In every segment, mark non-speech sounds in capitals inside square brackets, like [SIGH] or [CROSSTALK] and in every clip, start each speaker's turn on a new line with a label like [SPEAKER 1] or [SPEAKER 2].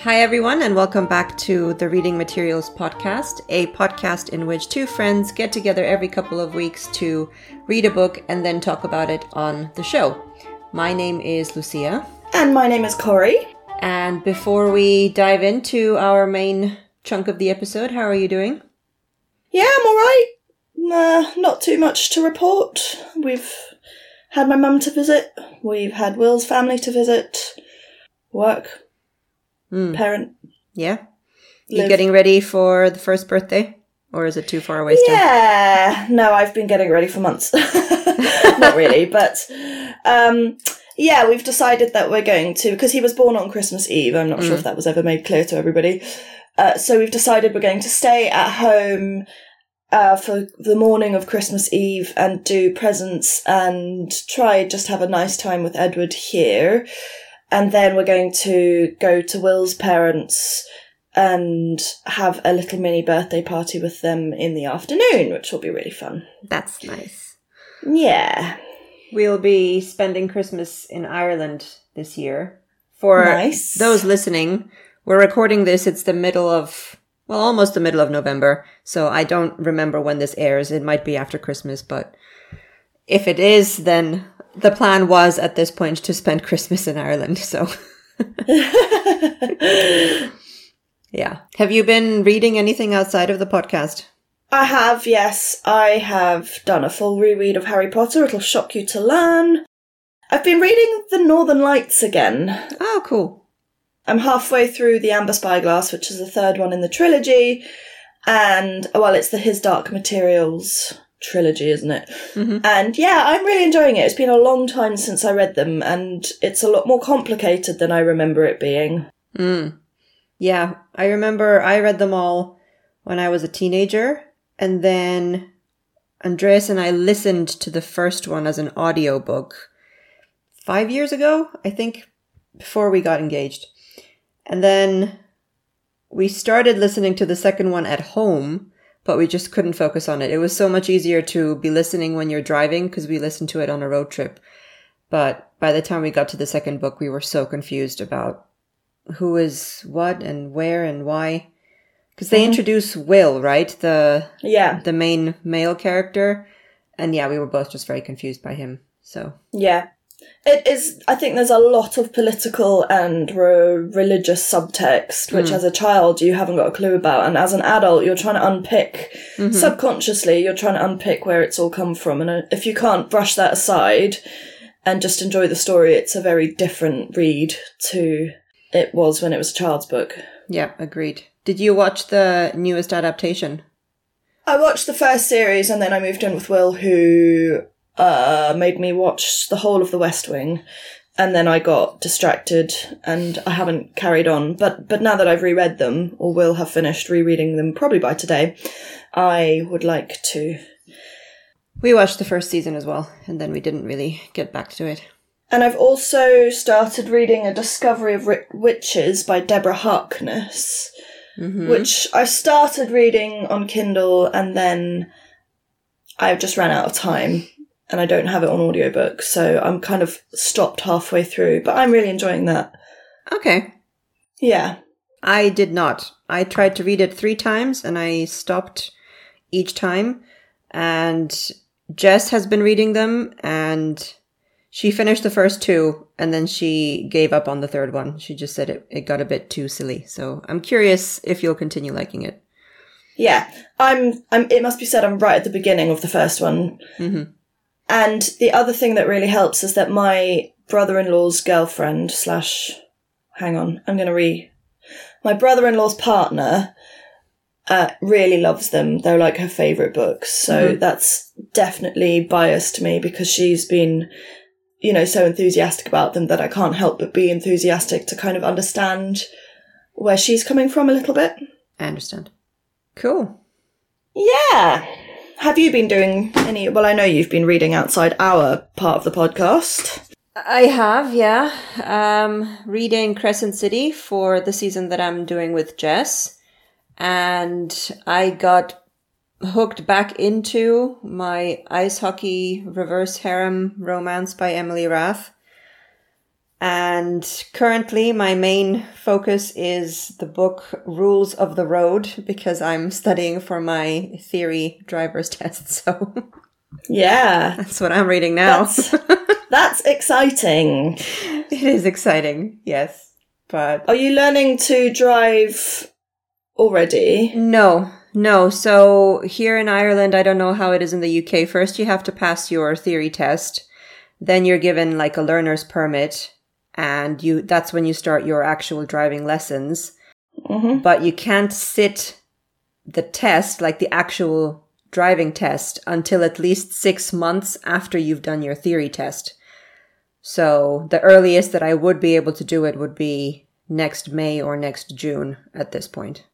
[SPEAKER 1] Hi, everyone, and welcome back to the Reading Materials Podcast, a podcast in which two friends get together every couple of weeks to read a book and then talk about it on the show. My name is Lucia.
[SPEAKER 2] And my name is Corrie.
[SPEAKER 1] And before we dive into our main chunk of the episode, how are you doing?
[SPEAKER 2] Yeah, I'm alright. Uh, not too much to report. We've had my mum to visit, we've had Will's family to visit, work,
[SPEAKER 1] Mm.
[SPEAKER 2] parent.
[SPEAKER 1] Yeah? You getting ready for the first birthday? Or is it too far away still?
[SPEAKER 2] Yeah, no, I've been getting ready for months. [LAUGHS] Not really, [LAUGHS] but um, yeah, we've decided that we're going to because he was born on Christmas Eve. I'm not sure if that was ever made clear to everybody. Uh, so we've decided we're going to stay at home uh, for the morning of Christmas Eve and do presents and try just have a nice time with Edward here. And then we're going to go to Will's parents and have a little mini birthday party with them in the afternoon, which will be really fun.
[SPEAKER 1] That's nice.
[SPEAKER 2] Yeah.
[SPEAKER 1] We'll be spending Christmas in Ireland this year. For
[SPEAKER 2] Nice.
[SPEAKER 1] those listening, we're recording this, it's the middle of, well, almost the middle of November. So I don't remember when this airs. It might be after Christmas, but if it is, then the plan was at this point to spend Christmas in Ireland. So [LAUGHS] yeah. Have you been reading anything outside of the podcast?
[SPEAKER 2] I have, yes. I have done a full reread of Harry Potter. It'll shock you to learn. I've been reading The Northern Lights again.
[SPEAKER 1] Oh, cool.
[SPEAKER 2] I'm halfway through The Amber Spyglass, which is the third one in the trilogy. And, well, it's the His Dark Materials trilogy, isn't it? And yeah, I'm really enjoying it. It's been a long time since I read them, and it's a lot more complicated than I remember it being.
[SPEAKER 1] Mm. Yeah, I remember I read them all when I was a teenager, and then Andreas and I listened to the first one as an audiobook five years ago, I think, before we got engaged. And then we started listening to the second one at home, but we just couldn't focus on it. It was so much easier to be listening when you're driving because we listened to it on a road trip. But by the time we got to the second book, we were so confused about who is what and where and why. Because they mm-hmm. introduce Will, right? The
[SPEAKER 2] Yeah,
[SPEAKER 1] the main male character. And yeah, we were both just very confused by him. So
[SPEAKER 2] yeah. It is, I think there's a lot of political and re- religious subtext, which as a child you haven't got a clue about. And as an adult, you're trying to unpick, subconsciously, you're trying to unpick where it's all come from. And uh, if you can't brush that aside and just enjoy the story, it's a very different read to it was when it was a child's book.
[SPEAKER 1] yeah, agreed. Did you watch the newest adaptation?
[SPEAKER 2] I watched the first series and then I moved in with Will, who uh, made me watch the whole of The West Wing. And then I got distracted and I haven't carried on. But but now that I've reread them, or will have finished rereading them probably by today, I would like to.
[SPEAKER 1] We watched the first season as well, and then we didn't really get back to it.
[SPEAKER 2] And I've also started reading A Discovery of Ri- Witches by Deborah Harkness, which I started reading on Kindle and then I've just ran out of time and I don't have it on audiobook, so I'm kind of stopped halfway through, but I'm really enjoying that.
[SPEAKER 1] Okay.
[SPEAKER 2] Yeah.
[SPEAKER 1] I did not. I tried to read it three times and I stopped each time. And Jess has been reading them and she finished the first two and then she gave up on the third one. She just said it, it got a bit too silly. So I'm curious if you'll continue liking it.
[SPEAKER 2] Yeah. I'm I'm it must be said I'm right at the beginning of the first one. Mm-hmm. And the other thing that really helps is that my brother-in-law's girlfriend slash hang on, I'm gonna re my brother-in-law's partner uh, really loves them. They're like her favourite books. So that's definitely biased me because she's been, you know, so enthusiastic about them that I can't help but be enthusiastic to kind of understand where she's coming from a little bit.
[SPEAKER 1] I understand. Cool.
[SPEAKER 2] Yeah. Have you been doing any? Well, I know you've been reading outside our part of the podcast.
[SPEAKER 1] I have, yeah. Um, reading Crescent City for the season that I'm doing with Jess. And I got hooked back into my ice hockey reverse harem romance by Emily Rath. And currently, my main focus is the book Rules of the Road because I'm studying for my theory driver's [LAUGHS] test. So
[SPEAKER 2] Yeah.
[SPEAKER 1] that's what I'm reading now.
[SPEAKER 2] That's, that's exciting. [LAUGHS]
[SPEAKER 1] it is exciting, yes. But
[SPEAKER 2] Are you learning to drive already?
[SPEAKER 1] no, no. So here in Ireland, I don't know how it is in the UK. First, you have to pass your theory test. Then you're given like a learner's permit and you that's when you start your actual driving lessons.
[SPEAKER 2] hmm
[SPEAKER 1] but you can't sit the test, like the actual driving test, until at least six months after you've done your theory test. So the earliest that I would be able to do it would be next May or next June at this point,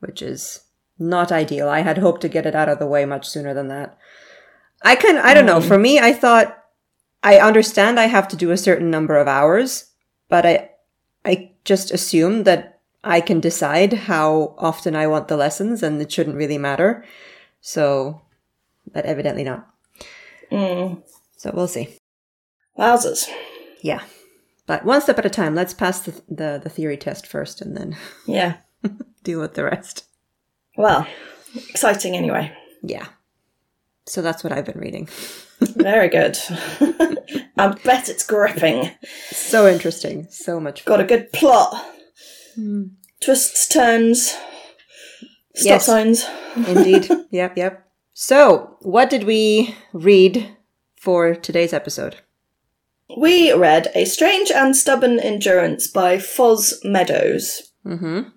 [SPEAKER 1] which is not ideal. I had hoped to get it out of the way much sooner than that. I can, I don't know. For me, I thought I understand I have to do a certain number of hours, but I, I just assume that I can decide how often I want the lessons and it shouldn't really matter. So, but evidently not.
[SPEAKER 2] Mm.
[SPEAKER 1] So we'll see.
[SPEAKER 2] Wowzers.
[SPEAKER 1] Yeah. But one step at a time. Let's pass the, the, the theory test first and then
[SPEAKER 2] Yeah. [LAUGHS]
[SPEAKER 1] deal with the rest.
[SPEAKER 2] Well, exciting anyway.
[SPEAKER 1] Yeah. So that's what I've been reading.
[SPEAKER 2] Very good. [LAUGHS] I bet it's gripping.
[SPEAKER 1] So interesting. So much fun.
[SPEAKER 2] Got a good plot. Twists, turns, stop
[SPEAKER 1] Yes.
[SPEAKER 2] signs.
[SPEAKER 1] Indeed. [LAUGHS] yep, yep. So, what did we read for today's episode?
[SPEAKER 2] We read A Strange and Stubborn Endurance by Foz Meadows.
[SPEAKER 1] Mm-hmm.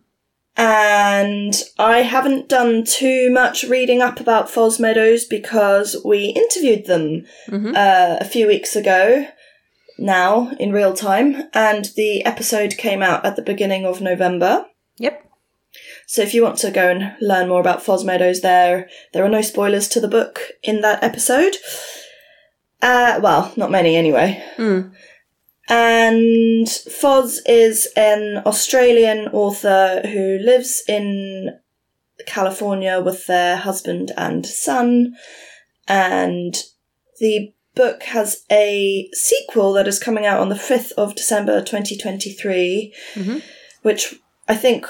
[SPEAKER 2] And I haven't done too much reading up about Foz Meadows because we interviewed them
[SPEAKER 1] Mhm.
[SPEAKER 2] uh, a few weeks ago now in real time, and the episode came out at the beginning of November.
[SPEAKER 1] Yep.
[SPEAKER 2] So if you want to go and learn more about Foz Meadows, there there are no spoilers to the book in that episode. Uh, well, not many anyway.
[SPEAKER 1] Mm.
[SPEAKER 2] And Foz is an Australian author who lives in California with their husband and son. And the book has a sequel that is coming out on the 5th of December 2023,
[SPEAKER 1] Mhm.
[SPEAKER 2] which I think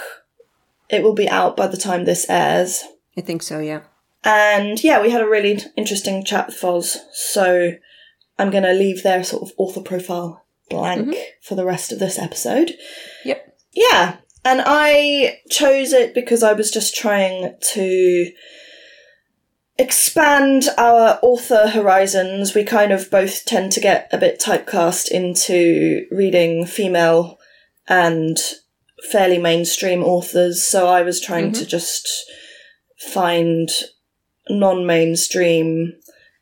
[SPEAKER 2] it will be out by the time this airs.
[SPEAKER 1] I think so, yeah.
[SPEAKER 2] And yeah, we had a really interesting chat with Foz, so I'm going to leave their sort of author profile blank mm-hmm. for the rest of this episode.
[SPEAKER 1] Yep.
[SPEAKER 2] Yeah, and I chose it because I was just trying to expand our author horizons. We kind of both tend to get a bit typecast into reading female and fairly mainstream authors, so I was trying mm-hmm. to just find non mainstream,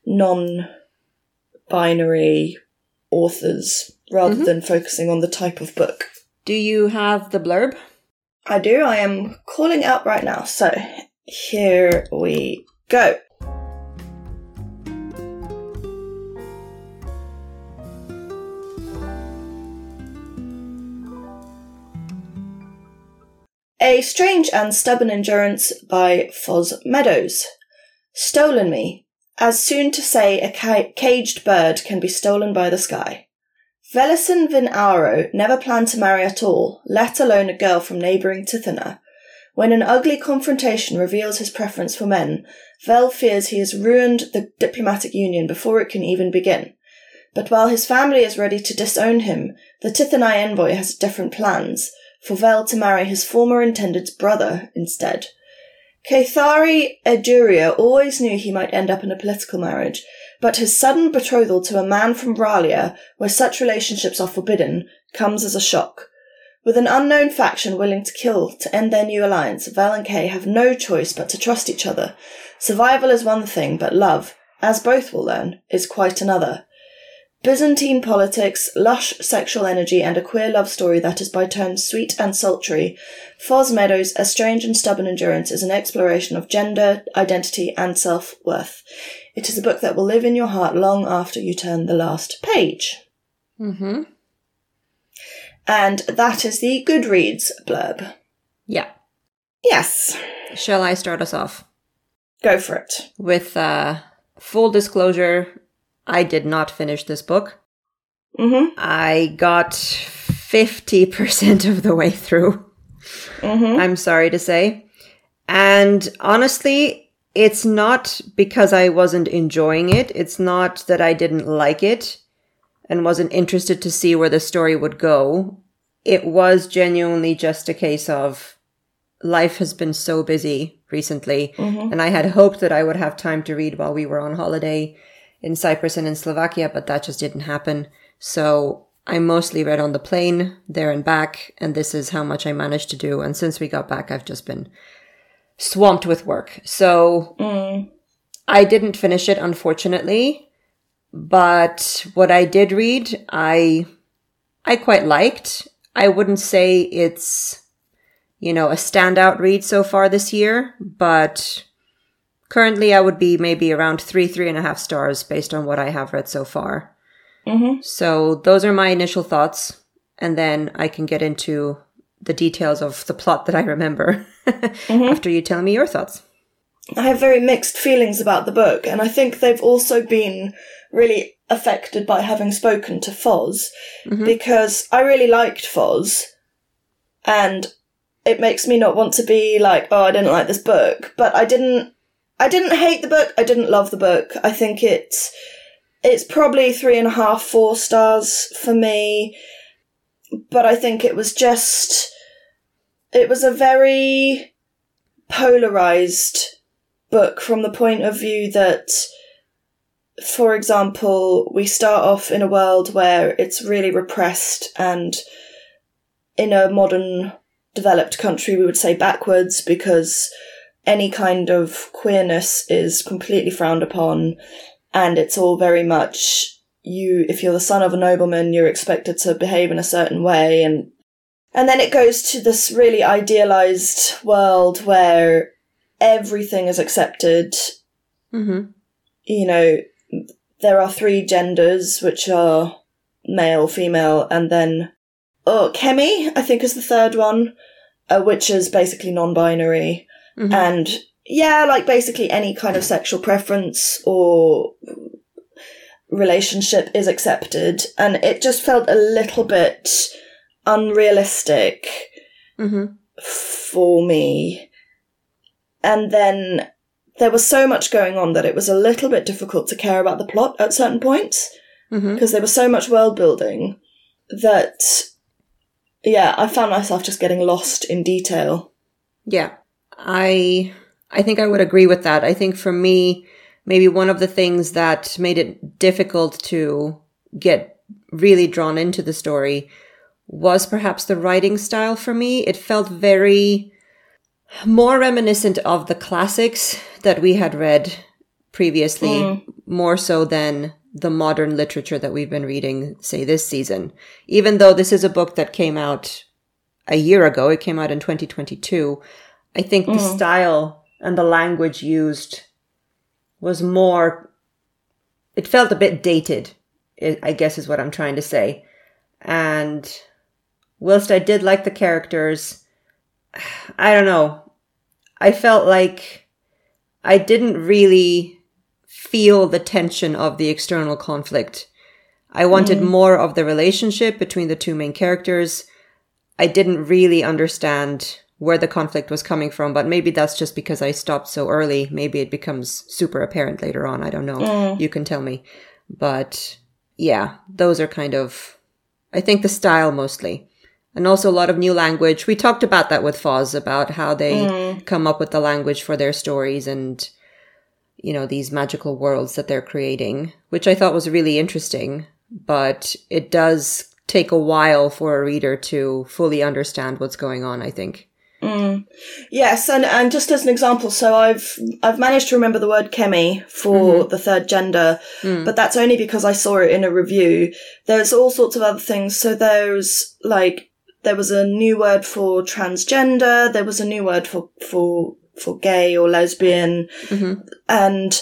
[SPEAKER 2] non binary authors rather
[SPEAKER 1] Mhm.
[SPEAKER 2] than focusing on the type of book.
[SPEAKER 1] Do you have the blurb?
[SPEAKER 2] I do, I am calling up right now. So here we go. A Strange and Stubborn Endurance by Foz Meadows. Stolen me, as soon to say a ca- caged bird can be stolen by the sky. Velasin vin Aaro never planned to marry at all, let alone a girl from neighbouring Tithena. When an ugly confrontation reveals his preference for men, Vel fears he has ruined the diplomatic union before it can even begin. But while his family is ready to disown him, the Tithenai envoy has different plans, for Vel to marry his former intended's brother instead. Caethari Aeduria always knew he might end up in a political marriage, but his sudden betrothal to a man from Ralia, where such relationships are forbidden, comes as a shock. With an unknown faction willing to kill to end their new alliance, Vel and Cae have no choice but to trust each other. Survival is one thing, but love, as both will learn, is quite another. Byzantine politics, lush sexual energy, and a queer love story that is by turns sweet and sultry, Foz Meadows' A Strange and Stubborn Endurance is an exploration of gender, identity, and self worth. It is a book that will live in your heart long after you turn the last page.
[SPEAKER 1] Mm-hmm.
[SPEAKER 2] And that is the Goodreads blurb.
[SPEAKER 1] Yeah.
[SPEAKER 2] Yes,
[SPEAKER 1] Shall I start us off?
[SPEAKER 2] go for it.
[SPEAKER 1] With uh, full disclosure, I did not finish this book.
[SPEAKER 2] Mm-hmm.
[SPEAKER 1] I got 50% of the way through.
[SPEAKER 2] Mm-hmm.
[SPEAKER 1] I'm sorry to say. And honestly, it's not because I wasn't enjoying it. It's not that I didn't like it and wasn't interested to see where the story would go. It was genuinely just a case of life has been so busy recently.
[SPEAKER 2] Mm-hmm.
[SPEAKER 1] And I had hoped that I would have time to read while we were on holiday in Cyprus and in Slovakia, but that just didn't happen. So I mostly read on the plane there and back, and this is how much I managed to do. And since we got back, I've just been swamped with work. So
[SPEAKER 2] Mm.
[SPEAKER 1] I didn't finish it, unfortunately. But what I did read, I I quite liked. I wouldn't say it's you know a standout read so far this year, but currently I would be maybe around three, three and a half stars based on what I have read so far.
[SPEAKER 2] Mm-hmm.
[SPEAKER 1] So those are my initial thoughts, and then I can get into the details of the plot that I remember [LAUGHS] mm-hmm. after you tell me your thoughts.
[SPEAKER 2] I have very mixed feelings about the book, and I think they've also been really affected by having spoken to Foz, mm-hmm. because I really liked Foz, and it makes me not want to be like, oh, I didn't like this book, but I didn't, I didn't hate the book, I didn't love the book. I think it's, it's probably three and a half, four stars for me, but I think it was just, it was a very polarized book from the point of view that, for example, we start off in a world where it's really repressed and in a modern developed country we would say backwards because any kind of queerness is completely frowned upon and it's all very much you if you're the son of a nobleman you're expected to behave in a certain way and and then it goes to this really idealized world where everything is accepted
[SPEAKER 1] Mm-hmm.
[SPEAKER 2] you know, there are three genders, which are male, female, and then, oh, Kemi, I think is the third one, uh, which is basically non-binary.
[SPEAKER 1] Mhm.
[SPEAKER 2] And yeah, like basically any kind of sexual preference or relationship is accepted. And it just felt a little bit unrealistic
[SPEAKER 1] Mm-hmm.
[SPEAKER 2] for me. And then there was so much going on that it was a little bit difficult to care about the plot at certain points
[SPEAKER 1] Mm-hmm.
[SPEAKER 2] because there was so much world building that, yeah, I found myself just getting lost in detail.
[SPEAKER 1] Yeah. I I think I would agree with that. I think for me, maybe one of the things that made it difficult to get really drawn into the story was perhaps the writing style for me. It felt very more reminiscent of the classics that we had read previously, hmm. more so than the modern literature that we've been reading, say, this season. Even though this is a book that came out a year ago, it came out in 2022. I think the hmm. style and the language used was more, it felt a bit dated, I I guess is what I'm trying to say. And whilst I did like the characters, [SIGHS] I don't know. I felt like I didn't really feel the tension of the external conflict. I wanted mm-hmm. more of the relationship between the two main characters. I didn't really understand where the conflict was coming from, but maybe that's just because I stopped so early. Maybe it becomes super apparent later on. I don't know. Mm. You can tell me. But yeah, those are kind of, I think the style mostly. And also a lot of new language. We talked about that with Foz about how they mm. come up with the language for their stories and, you know, these magical worlds that they're creating, which I thought was really interesting. But it does take a while for a reader to fully understand what's going on, I think.
[SPEAKER 2] Yes, and, and just as an example, so I've I've managed to remember the word Kemi for mm-hmm. the third gender, mm. but that's only because I saw it in a review. There's all sorts of other things. So there's like there was a new word for transgender, there was a new word for for for gay or lesbian, mm-hmm. and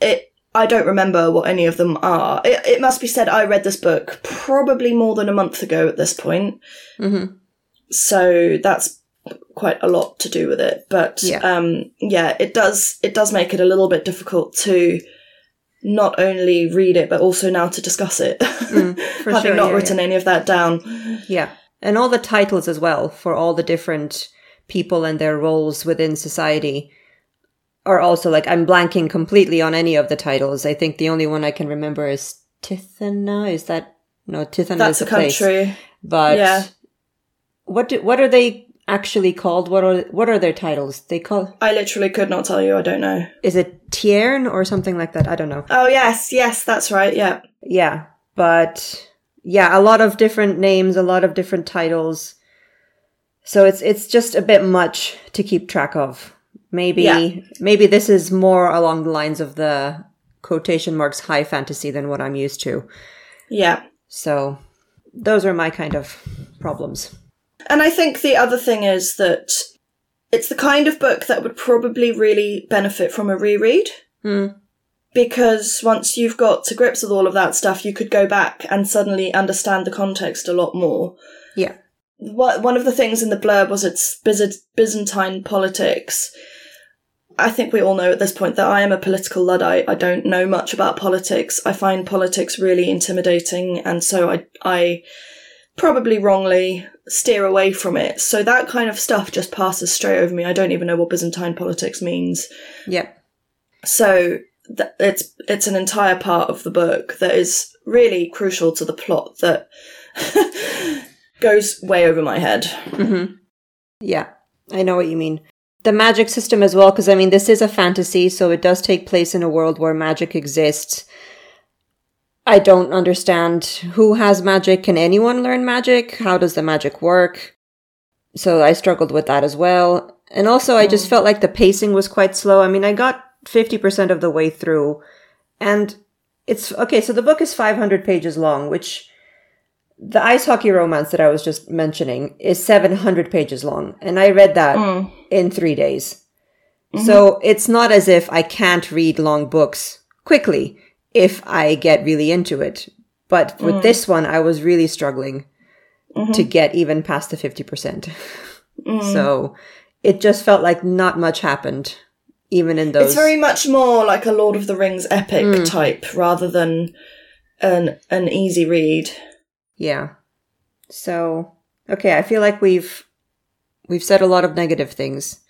[SPEAKER 2] it I don't remember what any of them are. It, it must be said I read this book probably more than a month ago at this point.
[SPEAKER 1] Mm-hmm.
[SPEAKER 2] So that's quite a lot to do with it. But
[SPEAKER 1] Yeah.
[SPEAKER 2] um, yeah, it does it does make it a little bit difficult to not only read it but also now to discuss it,
[SPEAKER 1] Mm, [LAUGHS]
[SPEAKER 2] having
[SPEAKER 1] sure,
[SPEAKER 2] not
[SPEAKER 1] yeah,
[SPEAKER 2] written any of that down.
[SPEAKER 1] Yeah. And all the titles as well for all the different people and their roles within society are also like I'm blanking completely on any of the titles. I think the only one I can remember is Tithena. Is that no Tithena
[SPEAKER 2] That's
[SPEAKER 1] is
[SPEAKER 2] a
[SPEAKER 1] a place.
[SPEAKER 2] country.
[SPEAKER 1] But
[SPEAKER 2] Yeah.
[SPEAKER 1] what do, what are they actually called? What are what are their titles? They call
[SPEAKER 2] I literally could not tell you. I don't know.
[SPEAKER 1] is it Tiern or something like that? I don't know.
[SPEAKER 2] Oh yes, yes, that's right. Yeah,
[SPEAKER 1] Yeah, but yeah, a lot of different names, a lot of different titles. So it's it's just a bit much to keep track of. Maybe
[SPEAKER 2] Yeah.
[SPEAKER 1] maybe this is more along the lines of the quotation marks high fantasy than what I'm used to.
[SPEAKER 2] yeah.
[SPEAKER 1] So those are my kind of problems.
[SPEAKER 2] And I think the other thing is that it's the kind of book that would probably really benefit from a reread.
[SPEAKER 1] Hmm.
[SPEAKER 2] Because once you've got to grips with all of that stuff, you could go back and suddenly understand the context a lot more.
[SPEAKER 1] Yeah.
[SPEAKER 2] What, one of the things in the blurb was it's Byzant- Byzantine politics. I think we all know at this point that I am a political luddite. I don't know much about politics. I find politics really intimidating, and so I, I probably wrongly steer away from it. So that kind of stuff just passes straight over me. I don't even know what Byzantine politics means.
[SPEAKER 1] Yeah.
[SPEAKER 2] So th- it's it's an entire part of the book that is really crucial to the plot that [LAUGHS] goes way over my head.
[SPEAKER 1] Mm-hmm. Yeah, I know what you mean. The magic system as well, because I mean, this is a fantasy, so it does take place in a world where magic exists. I don't understand who has magic. Can anyone learn magic? How does the magic work? So I struggled with that as well. And also, I just felt like the pacing was quite slow. I mean, I got 50% of the way through, and it's okay. So the book is 500 pages long, which the ice hockey romance that I was just mentioning is 700 pages long, and I read that
[SPEAKER 2] Mm.
[SPEAKER 1] in three days. So it's not as if I can't read long books quickly if I get really into it. But with mm. this one, I was really struggling mm-hmm. to get even past the 50%. Mm. [LAUGHS] So it just felt like not much happened, even in those.
[SPEAKER 2] It's very much more like a Lord of the Rings epic
[SPEAKER 1] Mm.
[SPEAKER 2] type rather than an an easy read.
[SPEAKER 1] Yeah. So, okay, I feel like we've we've said a lot of negative things.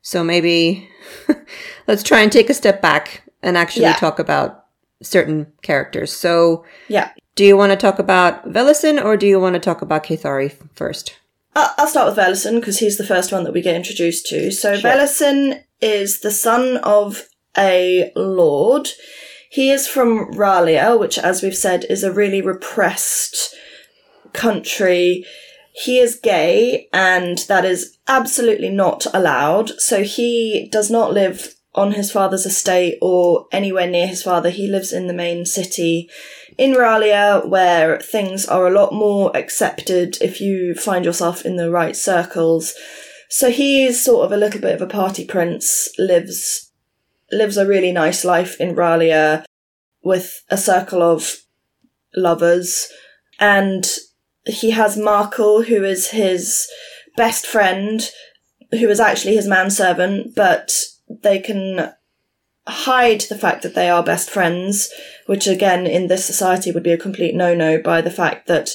[SPEAKER 1] So maybe [LAUGHS] let's try and take a step back and actually
[SPEAKER 2] Yeah.
[SPEAKER 1] talk about certain characters. So,
[SPEAKER 2] Yeah.
[SPEAKER 1] do you want to talk about Velasin or do you want to talk about Caethari first?
[SPEAKER 2] I'll start with Velasin because he's the first one that we get introduced to. So
[SPEAKER 1] Sure.
[SPEAKER 2] Velasin is the son of a lord. He is from Ralia, which, as we've said, is a really repressed country. He is gay, and that is absolutely not allowed. So he does not live on his father's estate or anywhere near his father. He lives in the main city in Ralia, where things are a lot more accepted if you find yourself in the right circles. So he's sort of a little bit of a party prince, lives lives a really nice life in Ralia with a circle of lovers. And he has Markel, who is his best friend, who is actually his manservant, but they can hide the fact that they are best friends, which again in this society would be a complete no-no by the fact that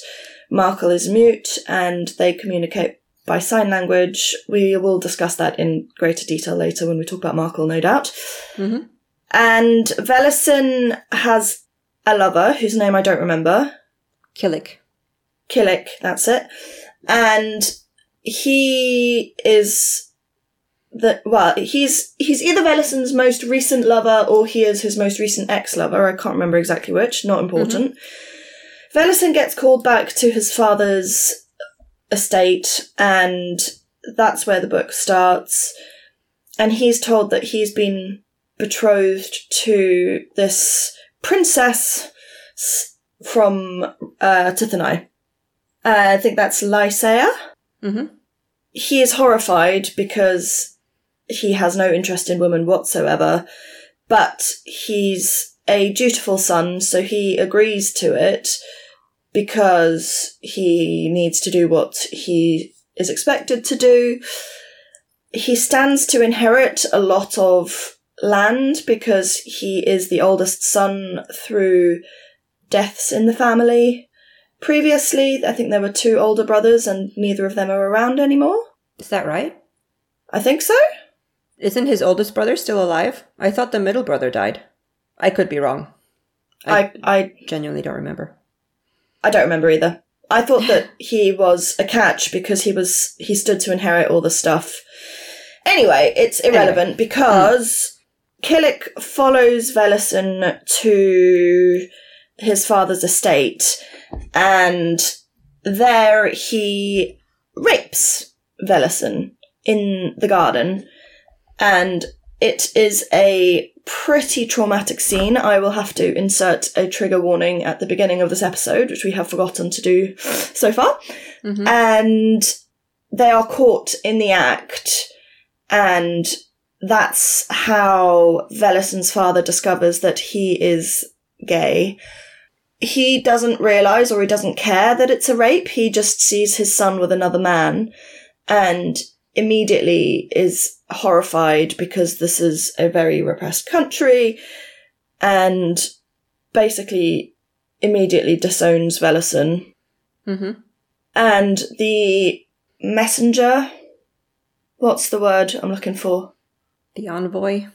[SPEAKER 2] Markel is mute and they communicate by sign language. We will discuss that in greater detail later when we talk about Markel, no doubt.
[SPEAKER 1] Mhm.
[SPEAKER 2] And Velasin has a lover whose name I don't remember.
[SPEAKER 1] Killic.
[SPEAKER 2] Killic, that's it. And he is the well, he's he's either Velasin's most recent lover or he is his most recent ex-lover. I can't remember exactly which. Not important. Velasin gets called back to his father's estate, and that's where the book starts. And he's told that he's been betrothed to this princess from uh, Tithenai. Uh, I think that's Laecia.
[SPEAKER 1] hmm
[SPEAKER 2] He is horrified because he has no interest in women whatsoever, but he's a dutiful son, so he agrees to it because he needs to do what he is expected to do. He stands to inherit a lot of land because he is the oldest son through deaths in the family. Previously, I think there were two older brothers and neither of them are around anymore.
[SPEAKER 1] Is that right?
[SPEAKER 2] I think so.
[SPEAKER 1] Isn't his oldest brother still alive? I thought the middle brother died. I could be wrong.
[SPEAKER 2] I, I,
[SPEAKER 1] Genuinely don't remember.
[SPEAKER 2] I don't remember either. I thought that [LAUGHS] he was a catch because he was he stood to inherit all the stuff. Anyway, it's irrelevant hmm. because Killic follows Velasin to his father's estate, and there he rapes Velasin in the garden, and it is a pretty traumatic scene. I will have to insert a trigger warning at the beginning of this episode, which we have forgotten to do [SIGHS] so far. Mm-hmm. And they are caught in the act, and that's how Velasin's father discovers that he is gay. He doesn't realize or he doesn't care that it's a rape. He just sees his son with another man and immediately is horrified because this is a very repressed country and basically immediately disowns Velasin.
[SPEAKER 1] Mm-hmm.
[SPEAKER 2] And the messenger, what's the word I'm looking for?
[SPEAKER 1] The envoy.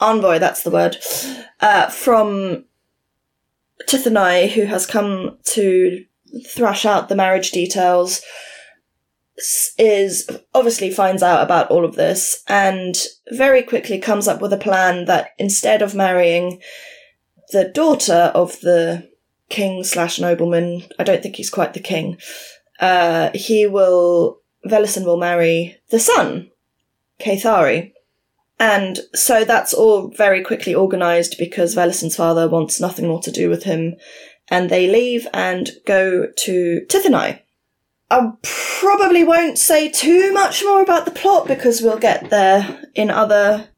[SPEAKER 2] envoy, that's the word, uh, from Tithenai, who has come to thrash out the marriage details, is obviously finds out about all of this and very quickly comes up with a plan that instead of marrying the daughter of the king slash nobleman, I don't think he's quite the king, uh, he will, Velasin will marry the son, Caethari. And so that's all very quickly organised because Velasin's father wants nothing more to do with him. And they leave and go to Tithenai. I probably won't say too much more about the plot because we'll get there in other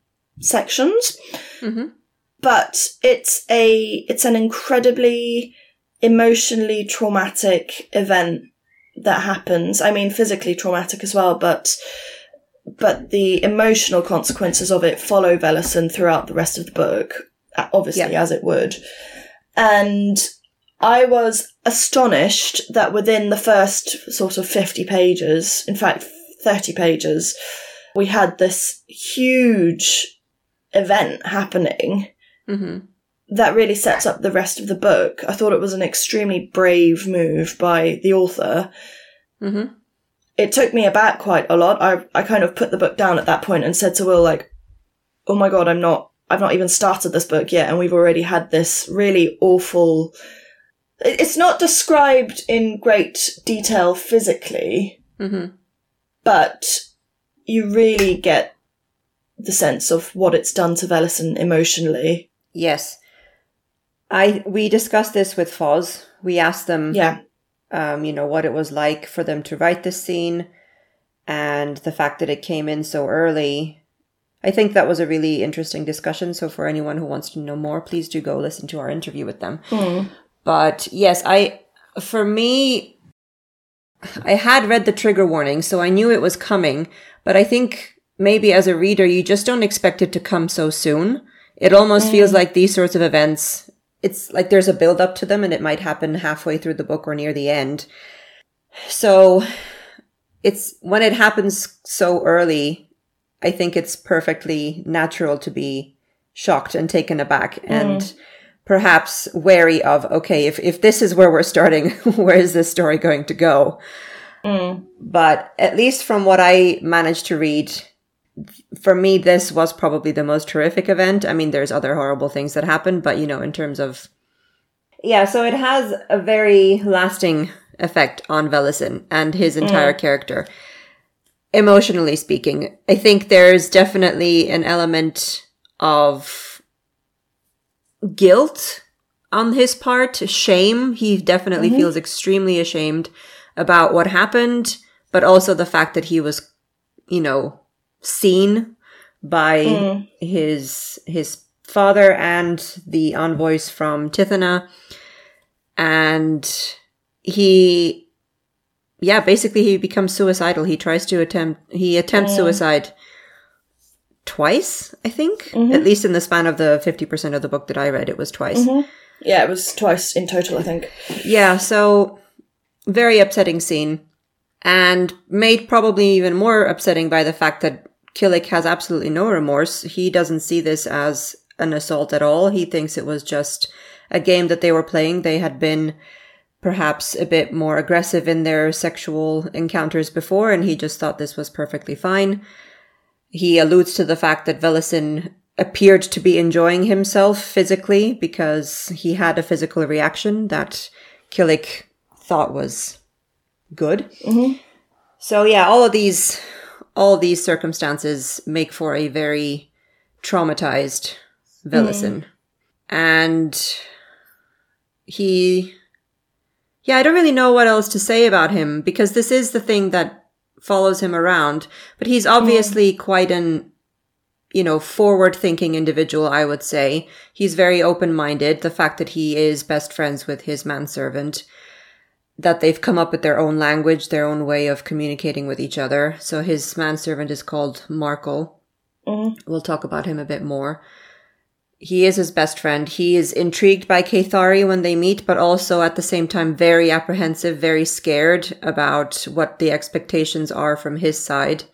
[SPEAKER 2] sections.
[SPEAKER 1] Mhm.
[SPEAKER 2] But it's a it's an incredibly emotionally traumatic event that happens. I mean physically traumatic as well, but but the emotional consequences of it follow Velasin throughout the rest of the book, obviously,
[SPEAKER 1] Yeah.
[SPEAKER 2] as it would. And I was astonished that within the first sort of 50 pages, in fact, 30 pages, we had this huge event happening
[SPEAKER 1] Mm-hmm.
[SPEAKER 2] that really sets up the rest of the book. I thought it was an extremely brave move by the author
[SPEAKER 1] Mm-hmm.
[SPEAKER 2] it took me aback quite a lot. I I kind of put the book down at that point and said to Will like, "Oh my god, I'm not. I've not even started this book yet, and we've already had this really awful." It- It's not described in great detail physically,
[SPEAKER 1] Mm-hmm.
[SPEAKER 2] but you really get the sense of what it's done to Velasin emotionally.
[SPEAKER 1] Yes. I we discussed this with Foz. We asked them
[SPEAKER 2] Yeah,
[SPEAKER 1] um, you know, what it was like for them to write this scene and the fact that it came in so early. I think that was a really interesting discussion. So for anyone who wants to know more, please do go listen to our interview with them. But yes, I, for me, I had read the trigger warning, so I knew it was coming, but I think maybe as a reader, you just don't expect it to come so soon. It almost feels mm. like these sorts of events, it's like there's a build up to them and it might happen halfway through the book or near the end. So it's when it happens so early, I think it's perfectly natural to be shocked and taken aback and mm. Perhaps wary of, okay, if, if this is where we're starting, [LAUGHS] where is this story going to go? Mm. But at least from what I managed to read, for me, this was probably the most horrific event. I mean, there's other horrible things that happen, but you know, in terms of. Yeah, so it has a very lasting effect on Velasin and his mm. entire character. Emotionally speaking, I think there's definitely an element of guilt on his part, shame. He definitely mm-hmm. feels extremely ashamed about what happened, but also the fact that he was, you know, seen by mm. his his father and the envoys from Tithena, and he, yeah, basically he becomes suicidal. He tries to attempt he attempts mm. suicide twice, I think. Mm-hmm. At least in the span of the 50% of the book that I read, it was twice. Mm-hmm.
[SPEAKER 2] Yeah, it was twice in total, I think.
[SPEAKER 1] Yeah, so very upsetting scene. And made probably even more upsetting by the fact that Killic has absolutely no remorse. He doesn't see this as an assault at all. He thinks it was just a game that they were playing. They had been perhaps a bit more aggressive in their sexual encounters before, and he just thought this was perfectly fine. He alludes to the fact that Velasin appeared to be enjoying himself physically because he had a physical reaction that Killic thought was good. Mm-hmm. So yeah, all of these all of these circumstances make for a very traumatized Velasin. Mm-hmm. And he yeah, I don't really know what else to say about him because this is the thing that follows him around, but he's obviously hmm. quite an you know, forward thinking individual, I would say. He's very open minded. The fact that he is best friends with his manservant, that they've come up with their own language, their own way of communicating with each other. So his manservant is called Markel. Mm-hmm. We'll talk about him a bit more. He is his best friend. He is intrigued by Caethari when they meet, but also at the same time very apprehensive, very scared about what the expectations are from his side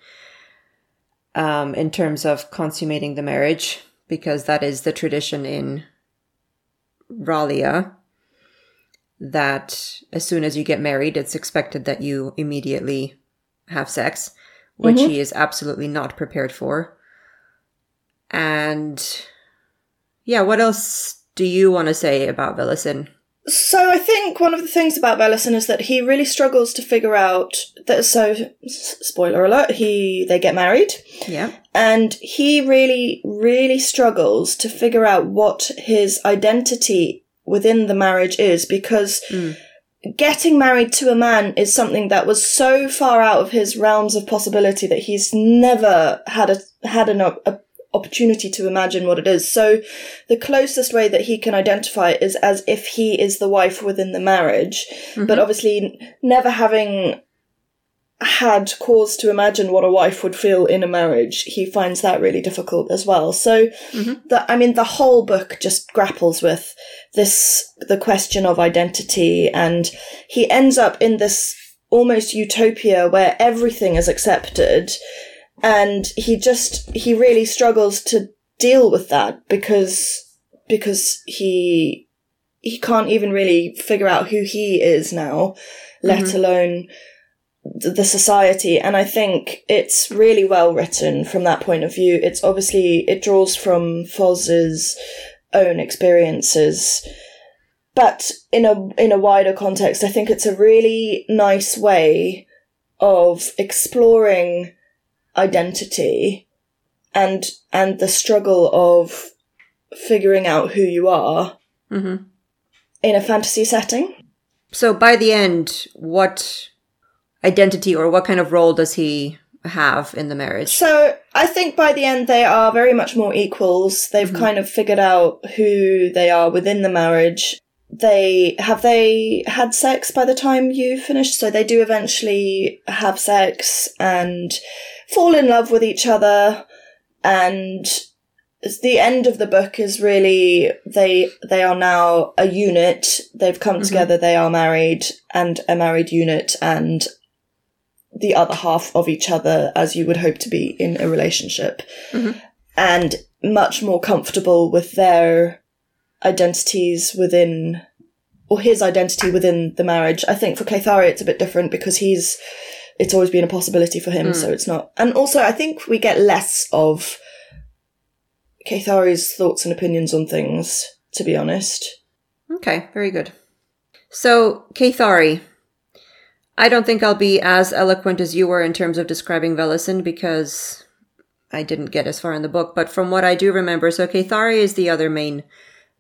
[SPEAKER 1] um, in terms of consummating the marriage, because that is the tradition in Ralia that as soon as you get married, it's expected that you immediately have sex, which he is absolutely not prepared for. And yeah, what else do you want to say about Velasin?
[SPEAKER 2] So I think one of the things about Velasin is that he really struggles to figure out that. So, spoiler alert: he they get married,
[SPEAKER 1] Yeah.
[SPEAKER 2] and he really, really struggles to figure out what his identity within the marriage is because mm. getting married to a man is something that was so far out of his realms of possibility that he's never had a had an a opportunity to imagine what it is. So the closest way that he can identify it is as if he is the wife within the marriage, mm-hmm. but obviously never having had cause to imagine what a wife would feel in a marriage, he finds that really difficult as well. So, mm-hmm. the, I mean, the whole book just grapples with this, the question of identity, and he ends up in this almost utopia where everything is accepted, and he just, he really struggles to deal with that because, because he, he can't even really figure out who he is now, let mm-hmm. alone the society. And i think it's really well written from that point of view. It's obviously it draws from foz's own experiences. But in a in a wider context i think it's a really nice way of exploring identity and and the struggle of figuring out who you are
[SPEAKER 1] Mm-hmm.
[SPEAKER 2] in a fantasy setting
[SPEAKER 1] So by the end, what identity or what kind of role does he have in the marriage?
[SPEAKER 2] So I think by the end they are very much more equals. They've kind of figured out who they are within the marriage. They have they had sex by the time you finish, so they do eventually have sex and fall in love with each other. And the end of the book is really they they are now a unit. They've come mm-hmm. together, they are married and a married unit and the other half of each other as you would hope to be in a relationship. Mm-hmm. And much more comfortable with their identities within or his identity within the marriage. I think for Caethari it's a bit different because he's it's always been a possibility for him, so hmm. it's not and also I think we get less of Caethari's thoughts and opinions on things, to be honest.
[SPEAKER 1] Okay, very good. So, Caethari. I don't think I'll be as eloquent as you were in terms of describing Velasin because I didn't get as far in the book, but from what I do remember, so Caethari is the other main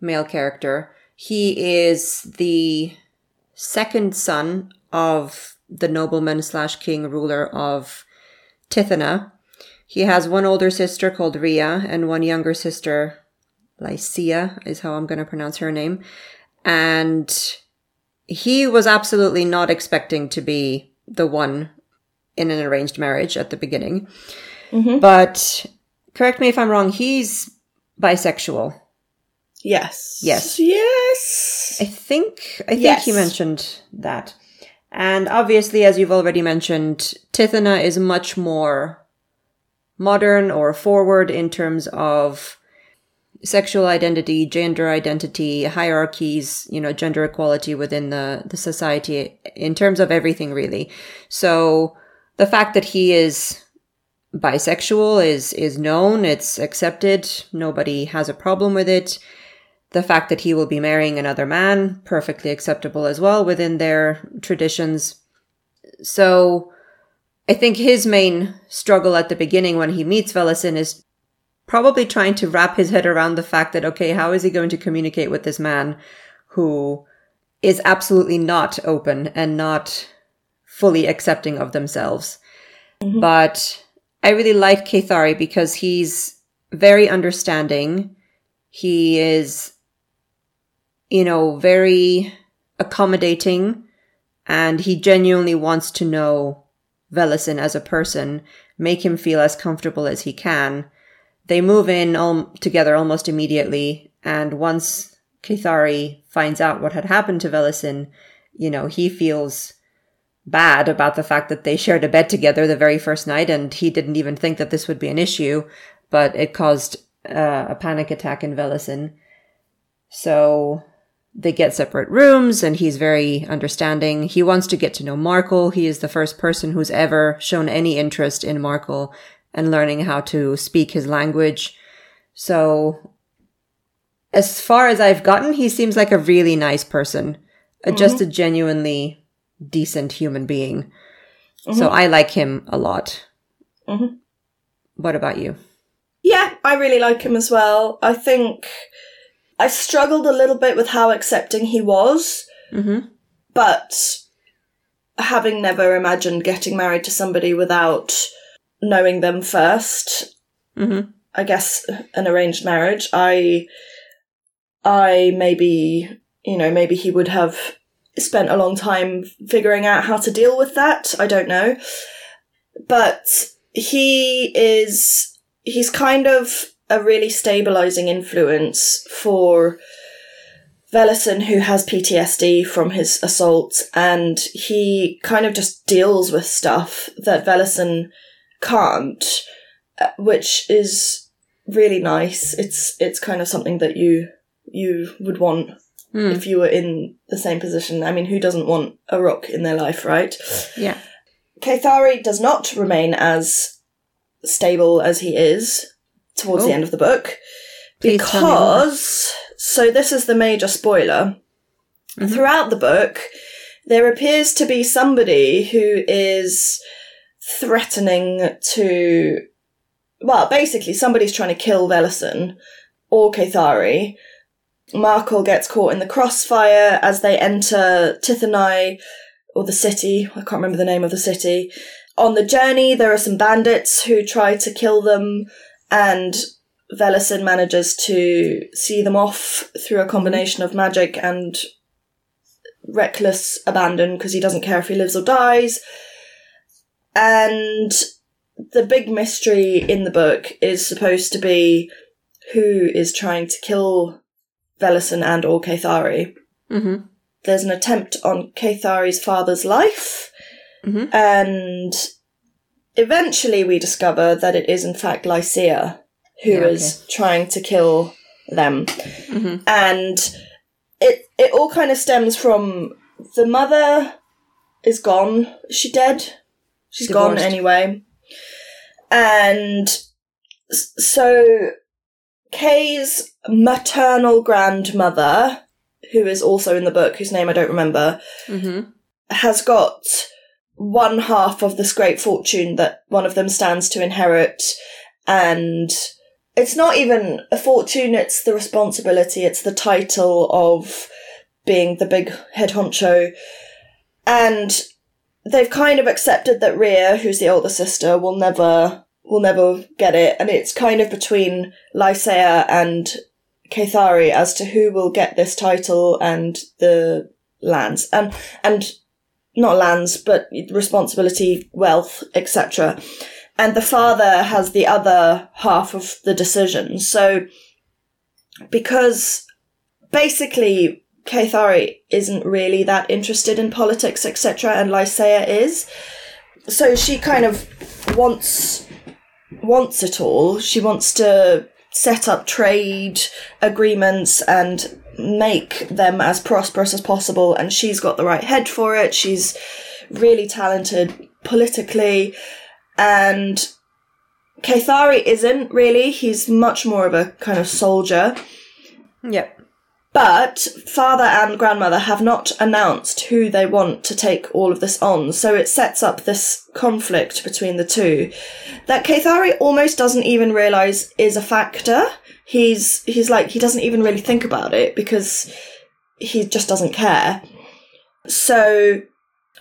[SPEAKER 1] male character. He is the second son of the nobleman slash king ruler of Tithena. He has one older sister called Riya and one younger sister, Laecia is how I'm going to pronounce her name. And he was absolutely not expecting to be the one in an arranged marriage at the beginning. Mm-hmm. But correct me if I'm wrong, he's bisexual.
[SPEAKER 2] Yes.
[SPEAKER 1] Yes.
[SPEAKER 2] Yes.
[SPEAKER 1] I think I think
[SPEAKER 2] Yes.
[SPEAKER 1] he mentioned that. And obviously, as you've already mentioned, Tithena is much more modern or forward in terms of sexual identity, gender identity, hierarchies, you know, gender equality within the, the society in terms of everything really. So the fact that he is bisexual is is known, it's accepted, nobody has a problem with it the fact that he will be marrying another man, perfectly acceptable as well within their traditions. So I think his main struggle at the beginning when he meets Velasin is probably trying to wrap his head around the fact that, okay, how is he going to communicate with this man who is absolutely not open and not fully accepting of themselves? Mm-hmm. But I really like Caethari because he's very understanding. He is you know, very accommodating and he genuinely wants to know Velasin as a person, make him feel as comfortable as he can. They move in al- together almost immediately and once Caethari finds out what had happened to Velasin, you know, he feels bad about the fact that they shared a bed together the very first night and he didn't even think that this would be an issue, but it caused uh, a panic attack in Velasin. So they get separate rooms and he's very understanding. He wants to get to know Markel. He is the first person who's ever shown any interest in Markel and learning how to speak his language. So as far as I've gotten, he seems like a really nice person, uh, just a genuinely decent human being. So I like him a lot.
[SPEAKER 2] Mhm.
[SPEAKER 1] What about you?
[SPEAKER 2] Yeah, I really like him as well. I think I struggled a little bit with how accepting he was,
[SPEAKER 1] Mm-hmm.
[SPEAKER 2] but having never imagined getting married to somebody without knowing them first,
[SPEAKER 1] Mm-hmm.
[SPEAKER 2] I guess an arranged marriage, I I maybe, you know, maybe he would have spent a long time figuring out how to deal with that. I don't know. But he is he's kind of a really stabilizing influence for Velasin who has PTSD from his assault and he kind of just deals with stuff that Velasin can't uh, which is really nice. It's it's kind of something that you you would want
[SPEAKER 1] Hmm.
[SPEAKER 2] if you were in the same position. I mean, who doesn't want a rock in their life, right?
[SPEAKER 1] Yeah.
[SPEAKER 2] Caethari does not remain as stable as he is towards the
[SPEAKER 1] Oh.
[SPEAKER 2] end of the book
[SPEAKER 1] Please tell me more.
[SPEAKER 2] because so this is the major spoiler.
[SPEAKER 1] Mhm.
[SPEAKER 2] Throughout the book, there appears to be somebody who is threatening to well, basically somebody's trying to kill Velasin or Caethari. Markel gets caught in the crossfire as they enter Tithenai, or the city. I can't remember the name of the city. On the journey, there are some bandits who try to kill them, and Velasin manages to see them off through a combination of magic and reckless abandon because he doesn't care if he lives or dies. And the big mystery in the book is supposed to be who is trying to kill Velasin and or Caethari.
[SPEAKER 1] Mm-hmm.
[SPEAKER 2] There's an attempt on Caethari's father's life,
[SPEAKER 1] Mhm.
[SPEAKER 2] and eventually we discover that it is in fact Laecia who is
[SPEAKER 1] Yeah,
[SPEAKER 2] trying to kill them.
[SPEAKER 1] Mhm.
[SPEAKER 2] And it it all kind of stems from the mother is gone. Is she dead? She's gone anyway. And so Cae's maternal grandmother, who is also in the book, whose name I don't remember,
[SPEAKER 1] Mm-hmm.
[SPEAKER 2] has got one half of this great fortune that one of them stands to inherit. And it's not even a fortune it's the responsibility it's the title of being the big head honcho. And they've kind of accepted that Riya who's the older sister will never will never get it. And it's kind of between Laecia and Caethari as to who will get this title and the lands. And and not lands but responsibility wealth etc and the father has the other half of the decision. So, because basically Caethari isn't really that interested in politics, etc., and Laecia is, so she kind of wants wants it all. She wants to set up trade agreements and make them as prosperous as possible, and she's got the right head for it. She's really talented politically, and Caethari isn't really. He's much more of a kind of soldier.
[SPEAKER 1] Yep.
[SPEAKER 2] But father and grandmother have not announced who they want to take all of this on, so it sets up this conflict between the two that Caethari almost doesn't even realize is a factor. He's he's like he doesn't even really think about it because he just doesn't care. So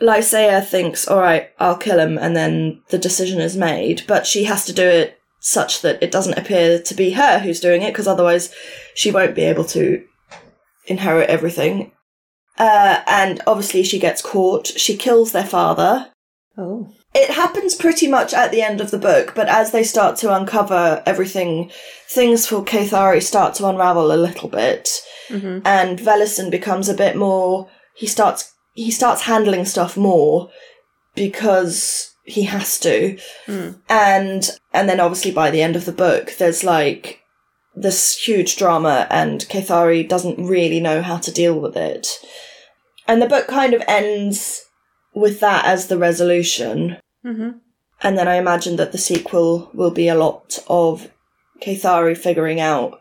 [SPEAKER 2] Laecia thinks, all right, I'll kill him, and then the decision is made, but she has to do it such that it doesn't appear to be her who's doing it, because otherwise she won't be able to inherit everything. Uh, and obviously she gets caught. She kills their father.
[SPEAKER 1] Oh.
[SPEAKER 2] It happens pretty much at the end of the book, but as they start to uncover everything, things for Caethari start to unravel a little bit,
[SPEAKER 1] Mm-hmm.
[SPEAKER 2] and Velasin becomes a bit more. He starts he starts handling stuff more because he has to,
[SPEAKER 1] Mm.
[SPEAKER 2] and and then obviously by the end of the book, there's like this huge drama, and Caethari doesn't really know how to deal with it, and the book kind of ends with that as the resolution.
[SPEAKER 1] Mm-hmm.
[SPEAKER 2] And then I imagine that the sequel will be a lot of Caethari figuring out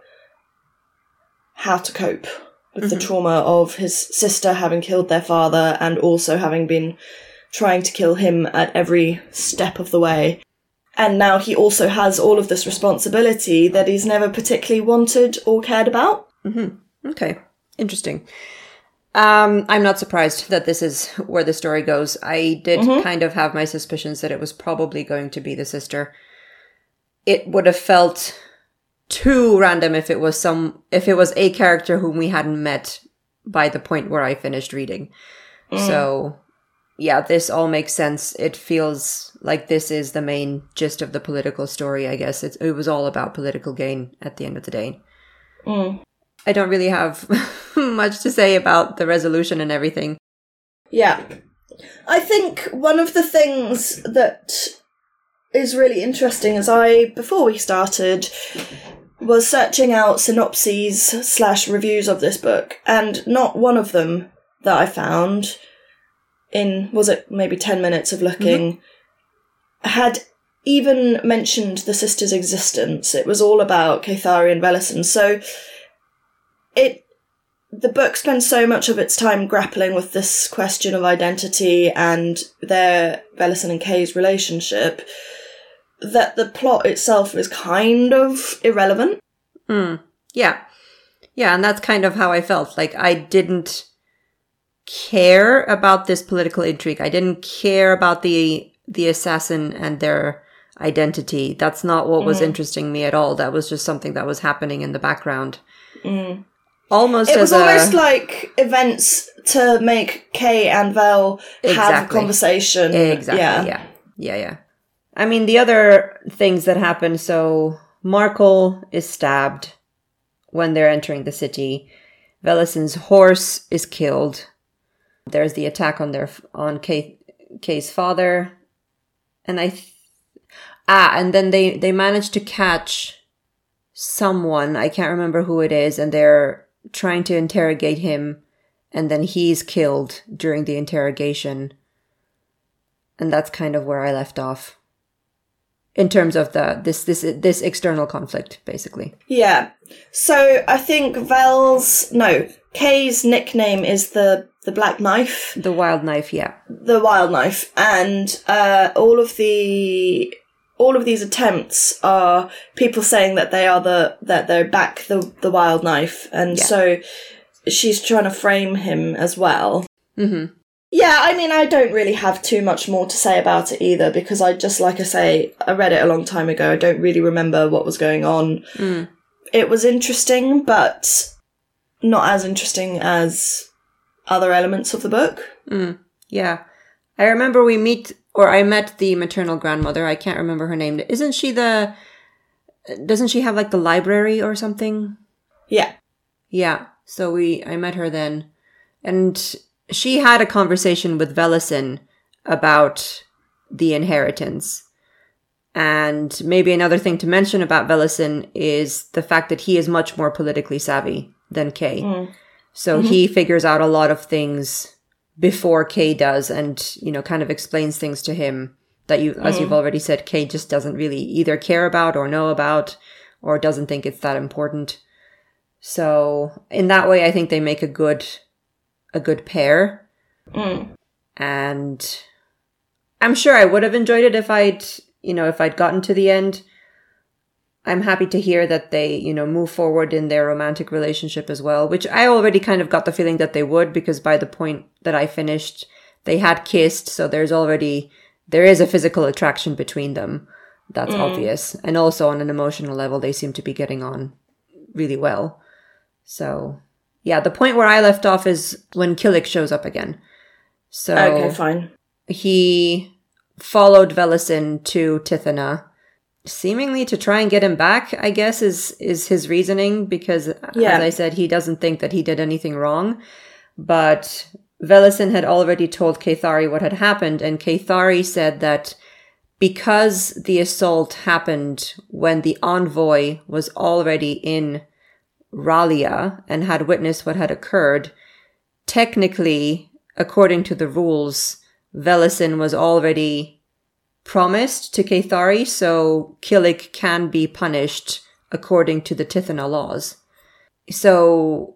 [SPEAKER 2] how to cope with the
[SPEAKER 1] Mhm.
[SPEAKER 2] trauma of his sister having killed their father and also having been trying to kill him at every step of the way. And now he also has all of this responsibility that he's never particularly wanted or cared about. Hmm.
[SPEAKER 1] Okay. Interesting. Um, I'm not surprised that this is where the story goes. I did kind of have my suspicions that it was probably going to be the sister. It would have felt too random if it was some if it was a character whom we hadn't met by the point where I finished reading. So yeah, this all makes sense. It feels like this is the main gist of the political story, I guess. It's, it was all about political gain at the end of the day.
[SPEAKER 2] Mm.
[SPEAKER 1] I don't really have [LAUGHS] much to say about the resolution and everything.
[SPEAKER 2] Yeah. I think one of the things that is really interesting is I, before we started, was searching out synopses slash reviews of this book, and not one of them that I found in, was it maybe 10 minutes of looking, mm-hmm. had even mentioned the sisters' existence. It was all about Caethari and Velasin. So it the book spends so much of its time grappling with this question of identity and their Velasin and Cae's relationship that the plot itself is kind of irrelevant. Hmm.
[SPEAKER 1] Yeah. Yeah, and that's kind of how I felt. Like I didn't care about this political intrigue. I didn't care about the the assassin and their identity. That's not what was mm-hmm. interesting me at all. That was just something that was happening in the background. Mm. Almost
[SPEAKER 2] It
[SPEAKER 1] as
[SPEAKER 2] was
[SPEAKER 1] a
[SPEAKER 2] almost like events to make Cae and Vel have a
[SPEAKER 1] Exactly.
[SPEAKER 2] conversation.
[SPEAKER 1] Exactly.
[SPEAKER 2] Yeah.
[SPEAKER 1] Yeah. yeah. Yeah. I mean, the other things that happen. So Markel is stabbed when they're entering the city. Velasin's horse is killed. There's the attack on their on Cae, Cae's father, and I th- ah, and then they they manage to catch someone. I can't remember who it is, and they're trying to interrogate him, and then he's killed during the interrogation. And that's kind of where I left off. In terms of the this this this external conflict basically.
[SPEAKER 2] Yeah. So I think Vel's no, Cae's nickname is the the Black Knife.
[SPEAKER 1] the wild knife yeah.
[SPEAKER 2] The wild knife. And uh, all of the all of these attempts are people saying that they are the that they're back the the wild knife. And
[SPEAKER 1] Yeah.
[SPEAKER 2] so she's trying to frame him as well.
[SPEAKER 1] Mm-hmm.
[SPEAKER 2] Yeah i mean i don't really have too much more to say about it either because i just like i say i read it a long time ago. I don't really remember what was going on.
[SPEAKER 1] Mm.
[SPEAKER 2] it was interesting but not as interesting as other elements of the book.
[SPEAKER 1] Yeah. I remember we meet or I met the maternal grandmother. I can't remember her name. Isn't she the? Doesn't she have like the library or something?
[SPEAKER 2] Yeah.
[SPEAKER 1] Yeah. So we, I met her then, and she had a conversation with Velasin about the inheritance. And maybe another thing to mention about Velasin is the fact that he is much more politically savvy than Cae. Mm. So mm-hmm. he figures out a lot of things before Cae does and, you know, kind of explains things to him that you, as you've mm. already said, Cae just doesn't really either care about or know about or doesn't think it's that important. So in that way, I think they make a good, a good pair. Mm. And I'm sure I would have enjoyed it if I'd, you know, if I'd gotten to the end. I'm happy to hear that they, you know, move forward in their romantic relationship as well, which I already kind of got the feeling that they would because by the point that I finished, they had kissed. So there's already, there is a physical attraction between them. That's mm. obvious. And also on an emotional level, they seem to be getting on really well. So yeah, the point where I left off is when Killic shows up again. So
[SPEAKER 2] Okay, fine.
[SPEAKER 1] he followed Velasin to Tithena, seemingly to try and get him back, I guess, is is his reasoning, because
[SPEAKER 2] Yeah.
[SPEAKER 1] as I said, he doesn't think that he did anything wrong. But Velasin had already told Caethari what had happened, and Caethari said that because the assault happened when the envoy was already in Ralia and had witnessed what had occurred, technically, according to the rules, Velasin was already promised to Caethari, so Killic can be punished according to the Tithena laws. So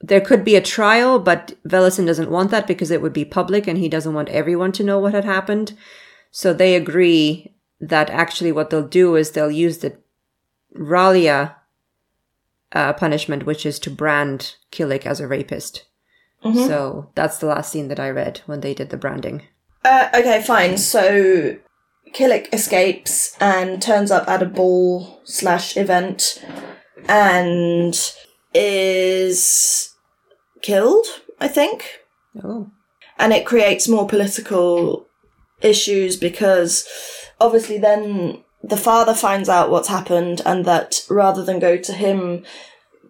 [SPEAKER 1] there could be a trial, but Velasin doesn't want that because it would be public and he doesn't want everyone to know what had happened. So they agree that actually what they'll do is they'll use the Ralia uh, punishment, which is to brand Killic as a rapist. So that's the last scene that I read when they did the branding.
[SPEAKER 2] Uh, okay, fine. So Killic escapes and turns up at a ball slash event and is killed, I think.
[SPEAKER 1] Oh.
[SPEAKER 2] and it creates more political issues because obviously then the father finds out what's happened and that rather than go to him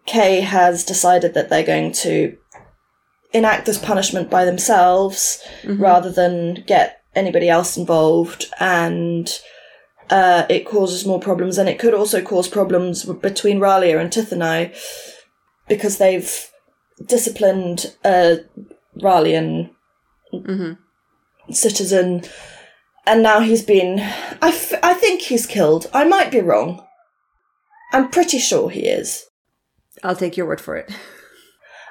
[SPEAKER 2] Cae has decided that they're going to enact this punishment by themselves mm-hmm. rather than get anybody else involved and uh, it causes more problems and it could also cause problems between Ralia and Tithenai because they've disciplined a Ralian citizen and now he's been I, f- I think he's killed. I might be wrong. I'm pretty sure he is.
[SPEAKER 1] I'll take your word for it. [LAUGHS]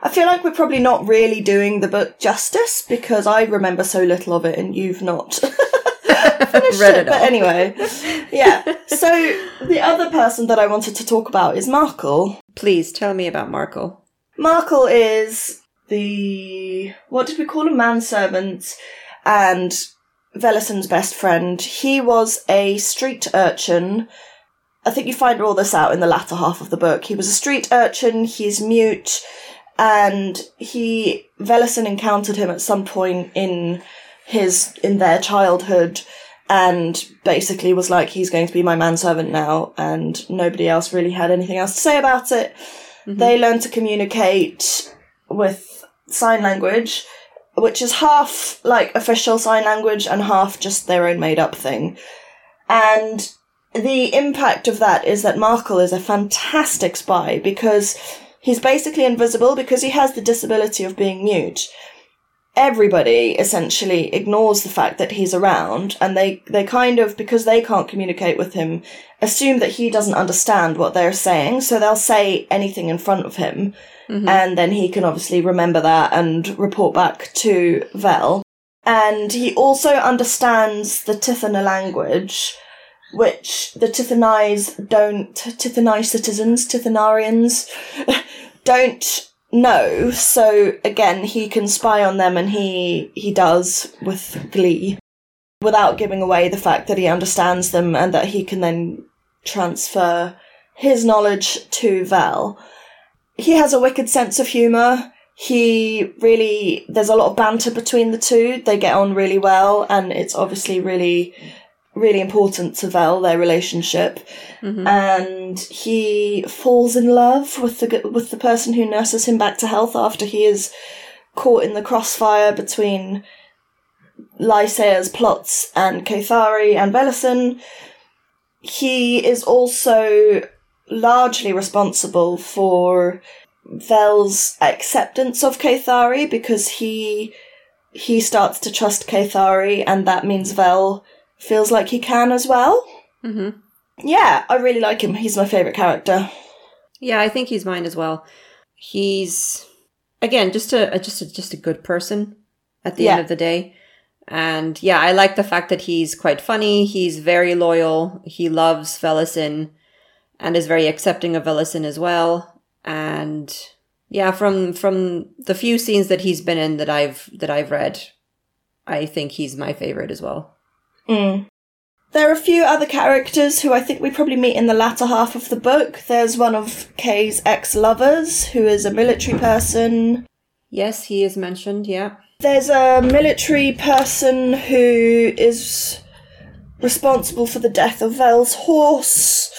[SPEAKER 2] i feel like we're probably not really doing the book justice because i remember so little of it and you've not [LAUGHS] finished
[SPEAKER 1] Read
[SPEAKER 2] it,
[SPEAKER 1] it
[SPEAKER 2] but anyway yeah so the other person that i wanted to talk about is Markel
[SPEAKER 1] Please tell me about Markel.
[SPEAKER 2] Markel is the what did we call him? Manservant and Velasin's best friend. He was a street urchin. I think you find all this out in the latter half of the book. He was a street urchin, he's mute, and he Velasin encountered him at some point in his in their childhood and basically was like he's going to be my manservant now and nobody else really had anything else to say about it. Mm-hmm. They learn to communicate with sign language which is half like official sign language and half just their own made up thing. And the impact of that is that Markel is a fantastic spy because he's basically invisible because he has the disability of being mute. Everybody essentially ignores the fact that he's around and they they kind of because they can't communicate with him assume that he doesn't understand what they're saying so they'll say anything in front of him mm-hmm. and then he can obviously remember that and report back to Vel. And he also understands the Tithena language which the Tithenais don't Tithenai citizens Tithanarians [LAUGHS] don't know. So again, he can spy on them, and he he does with glee, without giving away the fact that he understands them and that he can then transfer his knowledge to Vel. He has a wicked sense of humor. he really there's a lot of banter between the two. They get on really well, and it's obviously really really important to Vel their relationship. Mm-hmm. And he falls in love with the with the person who nurses him back to health after he is caught in the crossfire between Laecia's plots and Caethari and Velasin. He is also largely responsible for Vel's acceptance of Caethari because he he starts to trust Caethari and that means Vel feels like he can as well.
[SPEAKER 1] Mm-hmm.
[SPEAKER 2] Yeah, I really like him. He's my favourite character.
[SPEAKER 1] Yeah, I think he's mine as well. He's again just a, just a just a good person at the
[SPEAKER 2] Yeah.
[SPEAKER 1] end of the day. And yeah, I like the fact that he's quite funny. He's very loyal. He loves Velasin and is very accepting of Velasin as well. And yeah, from from the few scenes that he's been in that I've that I've read, I think he's my favorite as well.
[SPEAKER 2] Mm. There are a few other characters who I think we probably meet in the latter half of the book. There's one of Cae's ex lovers who is a military person.
[SPEAKER 1] Yes, he is mentioned, yeah.
[SPEAKER 2] There's a military person who is responsible for the death of Vel's horse.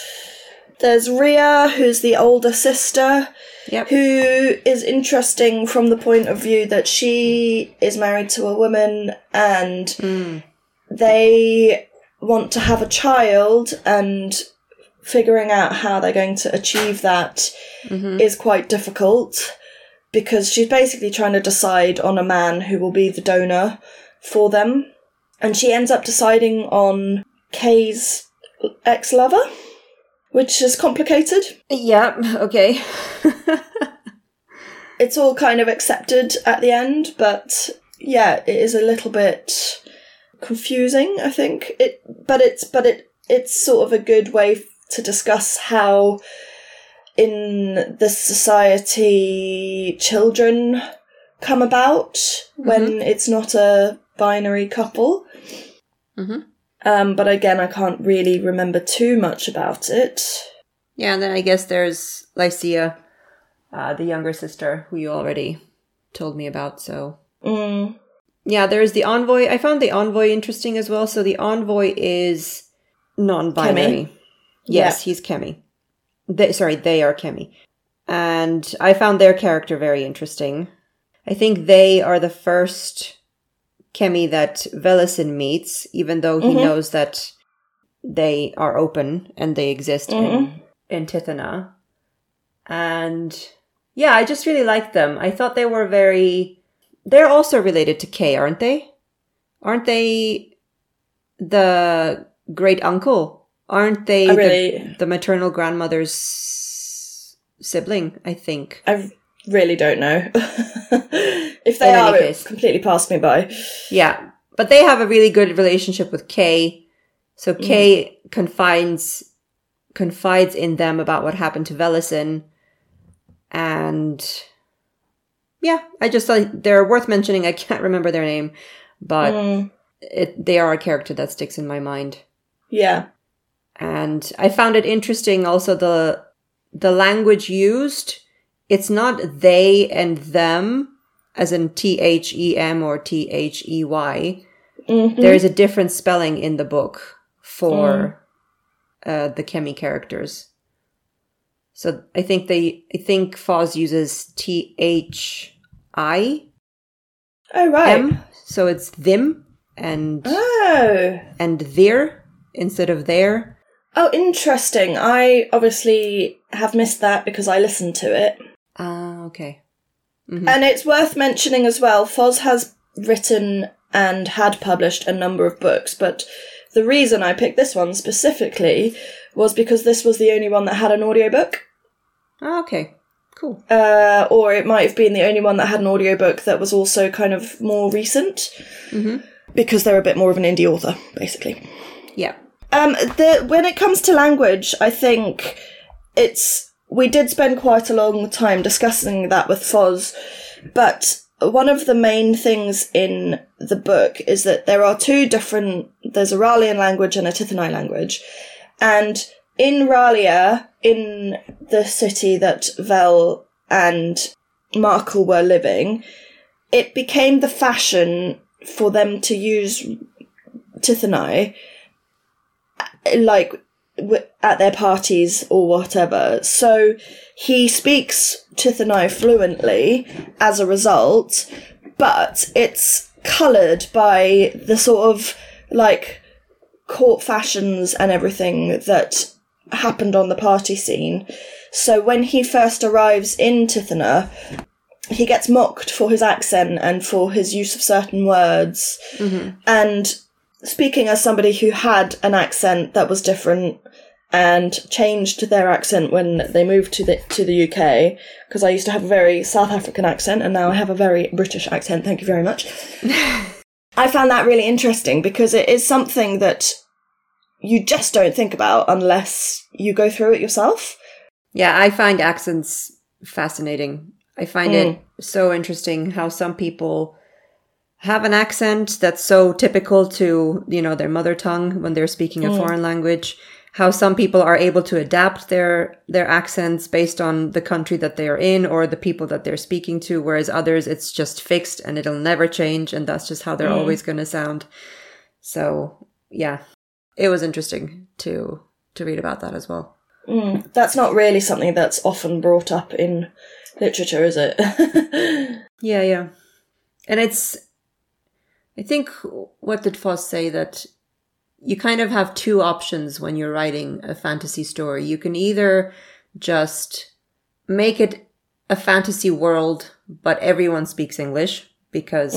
[SPEAKER 2] There's Riya, who's the older sister,
[SPEAKER 1] Yep.
[SPEAKER 2] who is interesting from the point of view that she is married to a woman and
[SPEAKER 1] Mm.
[SPEAKER 2] They want to have a child and figuring out how they're going to achieve that mm-hmm. is quite difficult because she's basically trying to decide on a man who will be the donor for them. And she ends up deciding on Cae's ex-lover which is complicated.
[SPEAKER 1] Yeah, okay. [LAUGHS]
[SPEAKER 2] it's all kind of accepted at the end, but yeah, it is a little bit confusing. I think it, but it's but it it's sort of a good way to discuss how in this society children come about when it's not a binary couple.
[SPEAKER 1] Mhm.
[SPEAKER 2] Um, but again, I can't really remember too much about it.
[SPEAKER 1] Yeah, and then I guess there's Laecia, uh, the younger sister, who you already told me about. So
[SPEAKER 2] Mm.
[SPEAKER 1] Yeah, there's the envoy. I found the envoy interesting as well. So the envoy is non-binary.
[SPEAKER 2] Kemi.
[SPEAKER 1] Yes, he's Kemi. They, sorry, they are Kemi, and I found their character very interesting. I think they are the first Kemi that Velasin meets, even though he
[SPEAKER 2] Mhm.
[SPEAKER 1] knows that they are open and they exist in in Tithena. And yeah, I just really liked them. I thought they were very. They're also related to Cae, aren't they? Aren't they the great uncle? Aren't they
[SPEAKER 2] I
[SPEAKER 1] the- the, maternal grandmother's sibling? I think.
[SPEAKER 2] I really don't know. [LAUGHS] if they
[SPEAKER 1] In
[SPEAKER 2] are, it completely passed me by.
[SPEAKER 1] Yeah, but they have a really good relationship with Cae. So mm. Cae confides confides in them about what happened to Velasin, and yeah, I just thought they're worth mentioning. I can't remember their name, but
[SPEAKER 2] Mm,
[SPEAKER 1] it, they are a character that sticks in my mind.
[SPEAKER 2] yeah.
[SPEAKER 1] and I found it interesting also the the language used. It's not they and them, as in T H E M or T H E Y.
[SPEAKER 2] Mhm.
[SPEAKER 1] There is a different spelling in the book for uh, the Kemi characters. So I think they, I think Foz uses T H I
[SPEAKER 2] Oh right.
[SPEAKER 1] M, so it's them and
[SPEAKER 2] oh.
[SPEAKER 1] and their instead of there.
[SPEAKER 2] Oh, interesting. I obviously have missed that because I listened to it.
[SPEAKER 1] Ah, okay. Mhm.
[SPEAKER 2] And it's worth mentioning as well, Foz has written and had published a number of books, but the reason I picked this one specifically was because this was the only one that had an audiobook.
[SPEAKER 1] Ah, okay. Cool.
[SPEAKER 2] Uh, or it might have been the only one that had an audiobook that was also kind of more recent.
[SPEAKER 1] Mhm.
[SPEAKER 2] Because they're a bit more of an indie author, basically.
[SPEAKER 1] Yeah.
[SPEAKER 2] Um, the when it comes to language, I think it's we did spend quite a long time discussing that with Foz, but one of the main things in the book is that there are two different. There's a Ralian language and a Tithenai language, and in Ralia, in the city that Vel and Markel were living, it became the fashion for them to use Tithenai like at their parties or whatever. So he speaks Tithenai fluently as a result, but it's coloured by the sort of like court fashions and everything that happened on the party scene. So when he first arrives in Tithena, he gets mocked for his accent and for his use of certain words. Mm-hmm. And speaking as somebody who had an accent that was different and changed their accent when they moved to the to the UK because I used to have a very South African accent and now I have a very British accent. Thank you very much. [LAUGHS] I found that really interesting because it is something that you just don't think about unless you go through it yourself.
[SPEAKER 1] Yeah, I find accents fascinating. I find
[SPEAKER 2] Mm.
[SPEAKER 1] it so interesting how some people have an accent that's so typical to, you know, their mother tongue when they're speaking a foreign language. How some people are able to adapt their their accents based on the country that they are in or the people that they're speaking to, whereas others it's just fixed and it'll never change and that's just how they're always going to sound. So, yeah. It was interesting to to read about that as well.
[SPEAKER 2] Mm, that's not really something that's often brought up in literature, is it? [LAUGHS]
[SPEAKER 1] Yeah, yeah. And it's, I think, what did Foz say that you kind of have two options when you're writing a fantasy story. You can either just make it a fantasy world, but everyone speaks English because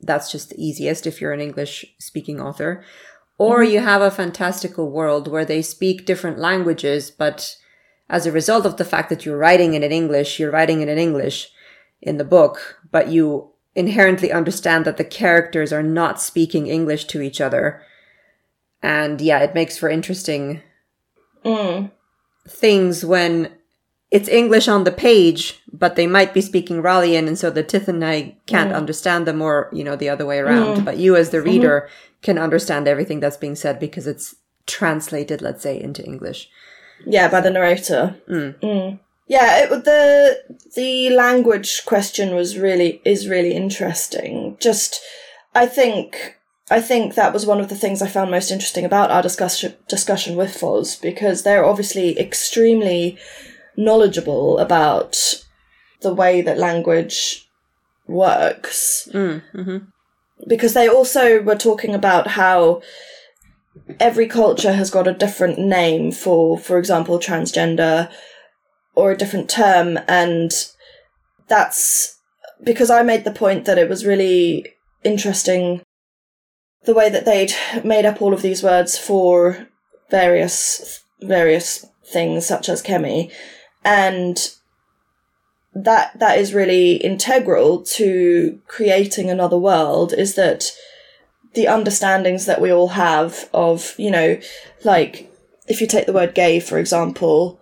[SPEAKER 1] that's just the easiest if you're an English speaking author. Or you have a fantastical world where they speak different languages, but as a result of the fact that you're writing it in English, you're writing it in English in the book, but you inherently understand that the characters are not speaking English to each other. And yeah, it makes for interesting
[SPEAKER 2] mm,
[SPEAKER 1] things when it's English on the page, but they might be speaking Ralian, and so the Tithenai can't understand them, or you know the other way around. But you, as the reader, can understand everything that's being said because it's translated, let's say, into English.
[SPEAKER 2] yeah, by the narrator. Mm. Yeah, it, the the language question was really is really interesting. Just, I think I think that was one of the things I found most interesting about our discussion discussion with Foz because they're obviously extremely knowledgeable about the way that language works. Mm, mm-hmm. Because they also were talking about how every culture has got a different name for, for example, transgender or a different term. And that's because I made the point that it was really interesting the way that they'd made up all of these words for various, various things such as chemi. And that, that is really integral to creating another world is that the understandings that we all have of, you know, like if you take the word gay, for example,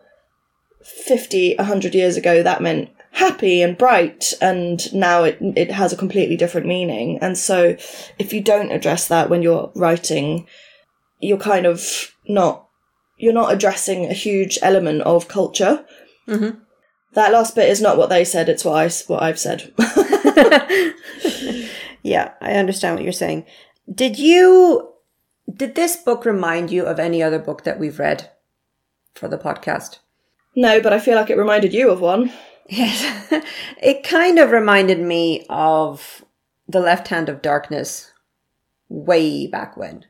[SPEAKER 2] 50, 100 years ago, that meant happy and bright, and now it, it has a completely different meaning. And so if you don't address that when you're writing, you're kind of not, you're not addressing a huge element of culture. Mm-hmm. That last bit is not what they said, it's what, I, what I've said. [LAUGHS] [LAUGHS]
[SPEAKER 1] Yeah, I understand what you're saying. Did you did this book remind you of any other book that we've read for the podcast?
[SPEAKER 2] no, but I feel like it reminded you of one.
[SPEAKER 1] Yes. [LAUGHS] it kind of reminded me of The Left Hand of Darkness way back when.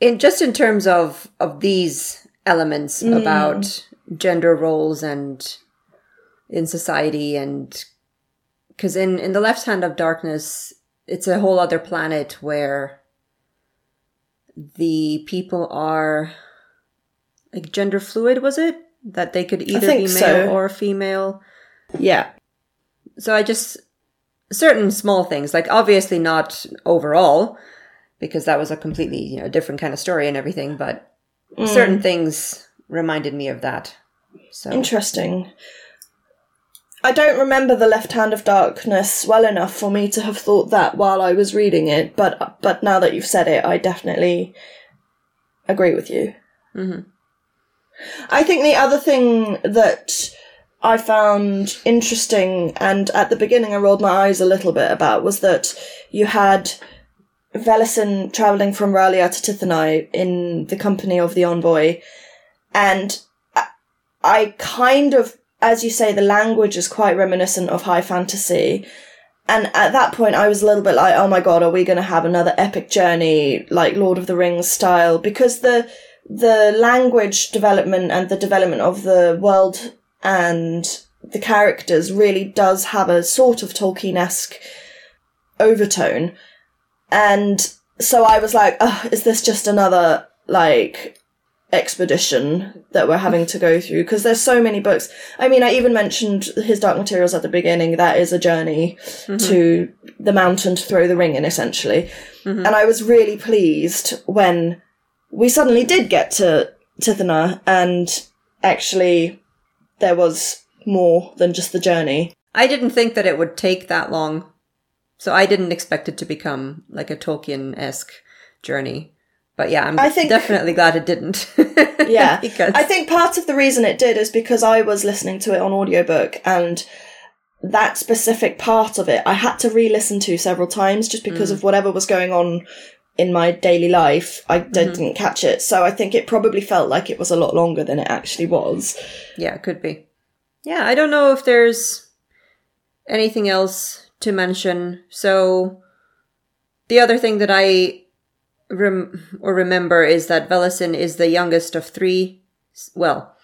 [SPEAKER 1] In just in terms of of these elements mm. about gender roles and in society and because in in The Left Hand of Darkness it's a whole other planet where the people are like gender fluid was it that they could either be male
[SPEAKER 2] so.
[SPEAKER 1] or female
[SPEAKER 2] Yeah.
[SPEAKER 1] so I just certain small things, like obviously not overall, because that was a completely you know different kind of story and everything, but mm. certain things reminded me of that. So
[SPEAKER 2] Interesting. I don't remember the Left Hand of Darkness well enough for me to have thought that while I was reading it, but but now that you've said it, I definitely agree with you. Mm-hmm. I think the other thing that I found interesting, and at the beginning I rolled my eyes a little bit about, was that you had Velasin traveling from Ralia to Tithenai in the company of the envoy, and I kind of, as you say, the language is quite reminiscent of high fantasy. And at that point, I was a little bit like, oh my god, are we going to have another epic journey like Lord of the Rings style? Because the the language development and the development of the world and the characters really does have a sort of Tolkien esque overtone. And so I was like, oh, is this just another like expedition that we're having to go through because there's so many books. I mean, I even mentioned his Dark Materials at the beginning. That is a journey mm-hmm. to the mountain to throw the ring in, essentially. Mm-hmm. And I was really pleased when we suddenly did get to Tithena and actually there was more than just the journey.
[SPEAKER 1] I didn't think that it would take that long. So I didn't expect it to become like a Tolkien esque journey. But yeah, I'm
[SPEAKER 2] I think-
[SPEAKER 1] definitely glad it didn't. [LAUGHS]
[SPEAKER 2] Yeah.
[SPEAKER 1] because
[SPEAKER 2] I think part of the reason it did is because I was listening to it on audiobook and that specific part of it I had to re-listen to several times just because mm. of whatever was going on in my daily life. I mm-hmm. didn't catch it. So I think it probably felt like it was a lot longer than it actually was.
[SPEAKER 1] Yeah, it could be. Yeah, I don't know if there's anything else to mention. So the other thing that I rem- or remember is that Velasin is the youngest of three. Well,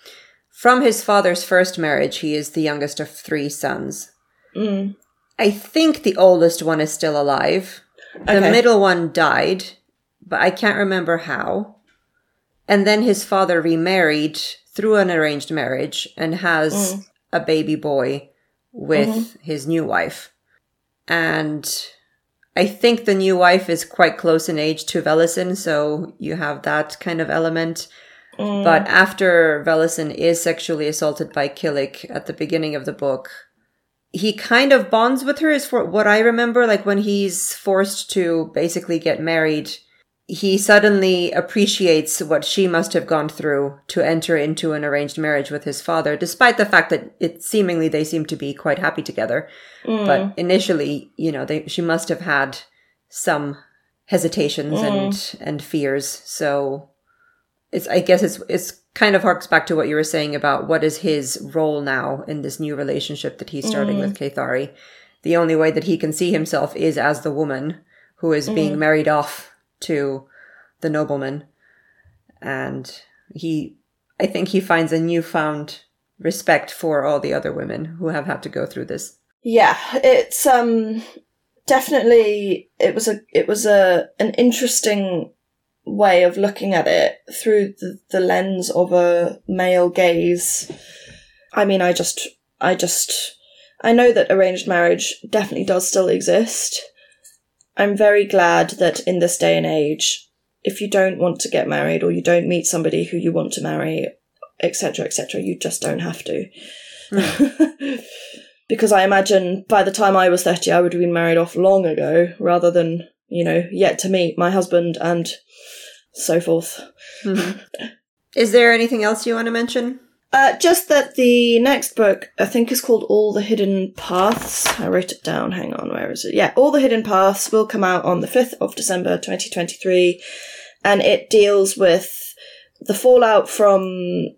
[SPEAKER 1] from his father's first marriage, he is the youngest of three sons.
[SPEAKER 2] Mm.
[SPEAKER 1] I think the oldest one is still alive. The
[SPEAKER 2] Okay.
[SPEAKER 1] middle one died, but I can't remember how. And then his father remarried through an arranged marriage and has a baby boy with his new wife. And I think the new wife is quite close in age to Velasin, so you have that kind of element. Mm. But after Velasin is sexually assaulted by Killic at the beginning of the book, he kind of bonds with her is for what I remember, like when he's forced to basically get married, he suddenly appreciates what she must have gone through to enter into an arranged marriage with his father, despite the fact that it seemingly they seem to be quite happy together. Mm. But initially, you know, they she must have had some hesitations mm. and and fears. So it's I guess it's it's kind of harks back to what you were saying about what is his role now in this new relationship that he's starting mm. with Caethari. The only way that he can see himself is as the woman who is being married off to the nobleman. And he I think he finds a newfound respect for all the other women who have had to go through this.
[SPEAKER 2] Yeah, it's um definitely it was a it was a an interesting way of looking at it through the, the lens of a male gaze. I mean, I just I just I know that arranged marriage definitely does still exist. I'm very glad that in this day and age, if you don't want to get married or you don't meet somebody who you want to marry, etc., etc., you just don't have to. [LAUGHS] because I imagine by the time I was 30, I would have been married off long ago rather than, you know, yet to meet my husband and so forth. Mm-hmm. [LAUGHS]
[SPEAKER 1] Is there anything else you want to mention?
[SPEAKER 2] Uh, just that the next book, I think, is called All the Hidden Paths. I wrote it down. Hang on, where is it? Yeah, All the Hidden Paths will come out on the 5th of December 2023. And it deals with the fallout from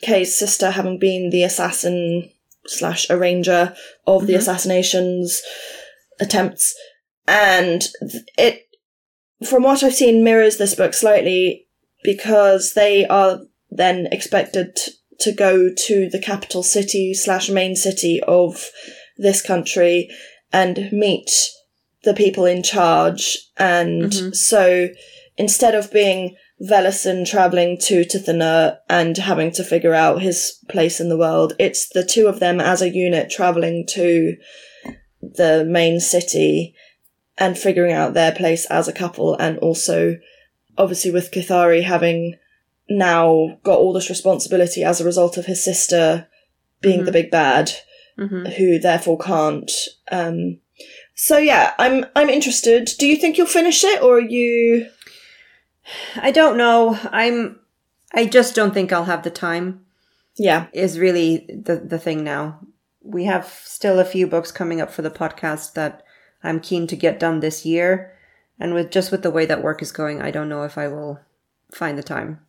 [SPEAKER 2] Cae's sister having been the assassin slash arranger of the assassinations attempts. And it, from what I've seen, mirrors this book slightly because they are then expected to go to the capital city slash main city of this country and meet the people in charge. And mm-hmm. so instead of being Velasin traveling to Tithena and having to figure out his place in the world, it's the two of them as a unit traveling to the main city and figuring out their place as a couple and also obviously with Caethari having now got all this responsibility as a result of his sister being the big bad, who therefore can't. Um, so yeah, I'm I'm interested. Do you think you'll finish it, or are you?
[SPEAKER 1] I don't know. I'm I just don't think I'll have the time.
[SPEAKER 2] Yeah.
[SPEAKER 1] is really the the thing now. We have still a few books coming up for the podcast that I'm keen to get done this year, and with just with the way that work is going, I don't know if I will find the time.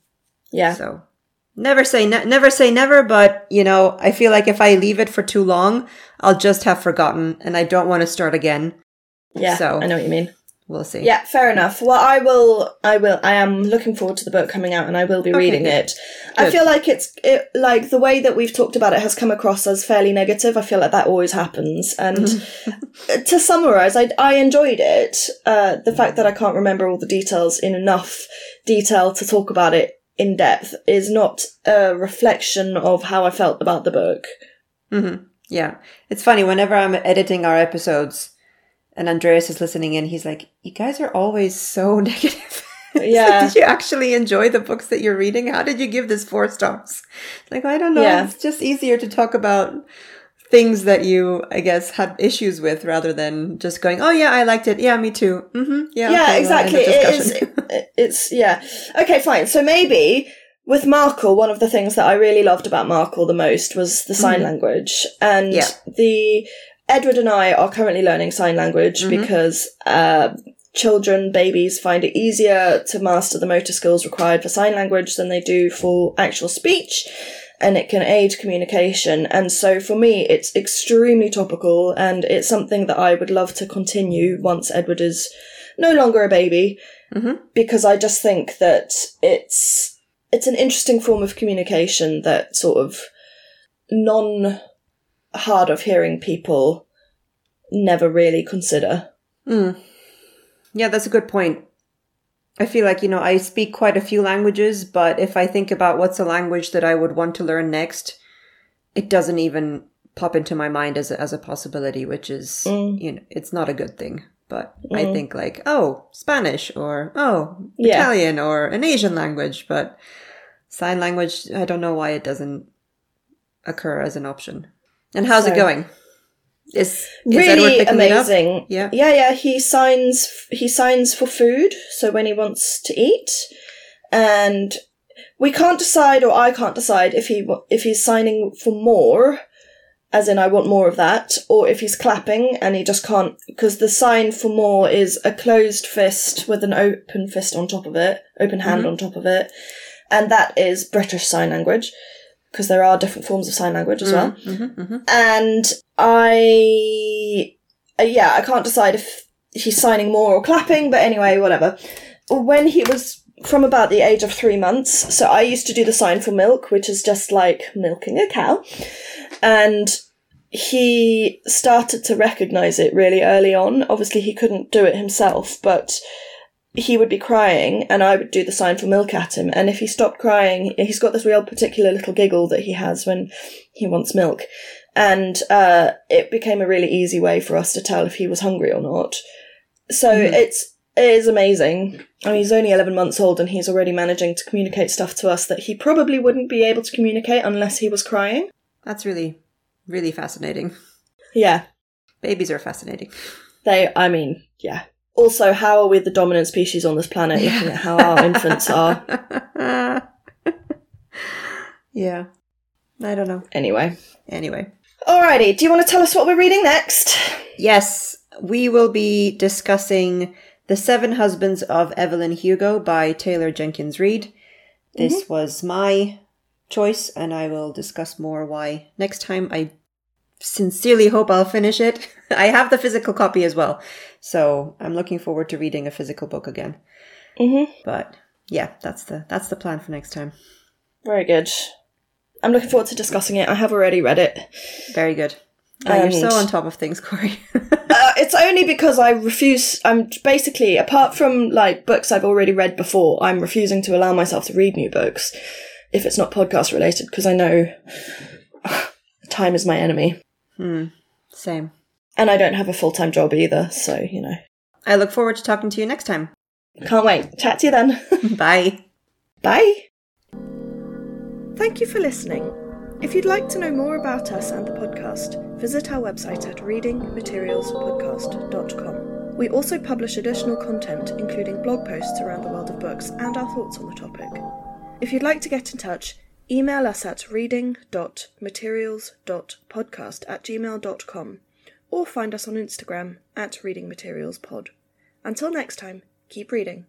[SPEAKER 2] Yeah.
[SPEAKER 1] So never say ne- never say never, but you know, I feel like if I leave it for too long, I'll just have forgotten, and I don't want to start again.
[SPEAKER 2] Yeah.
[SPEAKER 1] So-
[SPEAKER 2] I know what you mean.
[SPEAKER 1] We'll see.
[SPEAKER 2] Yeah, fair enough. Well, I will. I will. I am looking forward to the book coming out, and I will be reading
[SPEAKER 1] good.
[SPEAKER 2] it. I feel like it's it, like the way that we've talked about it has come across as fairly negative. I feel like that always happens. And [LAUGHS] to summarize, I I enjoyed it. Uh, the fact that I can't remember all the details in enough detail to talk about it in depth is not a reflection of how I felt about the book. Mm-hmm.
[SPEAKER 1] Yeah. It's funny, whenever I'm editing our episodes and Andreas is listening in, he's like, You guys are always so [LAUGHS] negative. It's like,
[SPEAKER 2] Yeah.
[SPEAKER 1] did you actually enjoy the books that you're reading? How did you give this four stars? Like, I don't know.
[SPEAKER 2] Yeah.
[SPEAKER 1] It's just easier to talk about things that you, I guess, had issues with rather than just going, Oh, yeah, I liked it. Yeah, me too. Mm-hmm. Yeah.
[SPEAKER 2] yeah,
[SPEAKER 1] okay,
[SPEAKER 2] exactly.
[SPEAKER 1] of
[SPEAKER 2] It is. [LAUGHS] it- it's yeah. Okay, fine. So maybe with Markel, one of the things that I really loved about Markel the most was the sign language, and
[SPEAKER 1] Yeah.
[SPEAKER 2] the Edward and I are currently learning sign language because. Uh, Children, babies find it easier to master the motor skills required for sign language than they do for actual speech, and it can aid communication. And so for me, it's extremely topical, and it's something that I would love to continue once Edward is no longer a baby mm-hmm. because I just think that it's it's an interesting form of communication that sort of non hard of hearing people never really consider. Mm.
[SPEAKER 1] Yeah, that's a good point. I feel like, you know, I speak quite a few languages, but if I think about what's a language that I would want to learn next, it doesn't even pop into my mind as a, as a possibility, which is, mm. you know, it's not a good thing. But I mm. think like, oh, Spanish or oh,
[SPEAKER 2] Yeah.
[SPEAKER 1] Italian or an Asian language, but sign language, I don't know why it doesn't occur as an option. And how's
[SPEAKER 2] So-
[SPEAKER 1] it going? Is, is
[SPEAKER 2] really amazing.
[SPEAKER 1] Yeah.
[SPEAKER 2] yeah, yeah. He signs. He signs for food. So when he wants to eat, and we can't decide, or I can't decide if he if he's signing for more, as in I want more of that, or if he's clapping and he just can't because the sign for more is a closed fist with an open fist on top of it, open hand mm-hmm. on top of it, and that is British Sign Language because there are different forms of sign language as well. Mm-hmm, mm-hmm, and I, uh, yeah, I can't decide if he's signing more or clapping, but anyway, whatever. When he was from about the age of three months, so I used to do the sign for milk, which is just like milking a cow. And he started to recognize it really early on. Obviously, he couldn't do it himself, but he would be crying and I would do the sign for milk at him. And if he stopped crying, he's got this real particular little giggle that he has when he wants milk. And uh, it became a really easy way for us to tell if he was hungry or not. So it's it is amazing. I mean, he's only 11 months old and he's already managing to communicate stuff to us that he probably wouldn't be able to communicate unless he was crying.
[SPEAKER 1] That's really, really fascinating.
[SPEAKER 2] Yeah,
[SPEAKER 1] Babies are fascinating.
[SPEAKER 2] they, I mean, yeah. Also, how are we the dominant species on this planet looking at how our infants are? [LAUGHS]
[SPEAKER 1] yeah. I don't know.
[SPEAKER 2] Anyway.
[SPEAKER 1] Anyway.
[SPEAKER 2] Alrighty, do you want to tell us what we're reading next?
[SPEAKER 1] Yes, we will be discussing The Seven Husbands of Evelyn Hugo by Taylor Jenkins Reid. This was my choice, and I will discuss more why next time. I sincerely hope I'll finish it. [LAUGHS] I have the physical copy as well, so I'm looking forward to reading a physical book again.
[SPEAKER 2] Mm-hmm.
[SPEAKER 1] But yeah, that's the that's the plan for next time.
[SPEAKER 2] Very good. I'm looking forward to discussing it. I have already read it.
[SPEAKER 1] Very good. Uh, you're so on top of things, [LAUGHS] Corrie.
[SPEAKER 2] Uh, it's only because I refuse. I'm basically, apart from like books I've already read before, I'm refusing to allow myself to read new books if it's not podcast related because I know [SIGHS] time is my enemy. Hmm.
[SPEAKER 1] Same.
[SPEAKER 2] And I don't have a full time job either, so, you know.
[SPEAKER 1] I look forward to talking to you next time.
[SPEAKER 2] Can't wait. Chat to you then. [LAUGHS] [LAUGHS]
[SPEAKER 1] Bye.
[SPEAKER 2] Bye. Thank you for listening. If you'd like to know more about us and the podcast, visit our website at readingmaterialspodcast.com. We also publish additional content, including blog posts around the world of books and our thoughts on the topic. If you'd like to get in touch, email us at reading.materials.podcast at gmail.com or find us on Instagram at readingmaterialspod. Until next time, keep reading.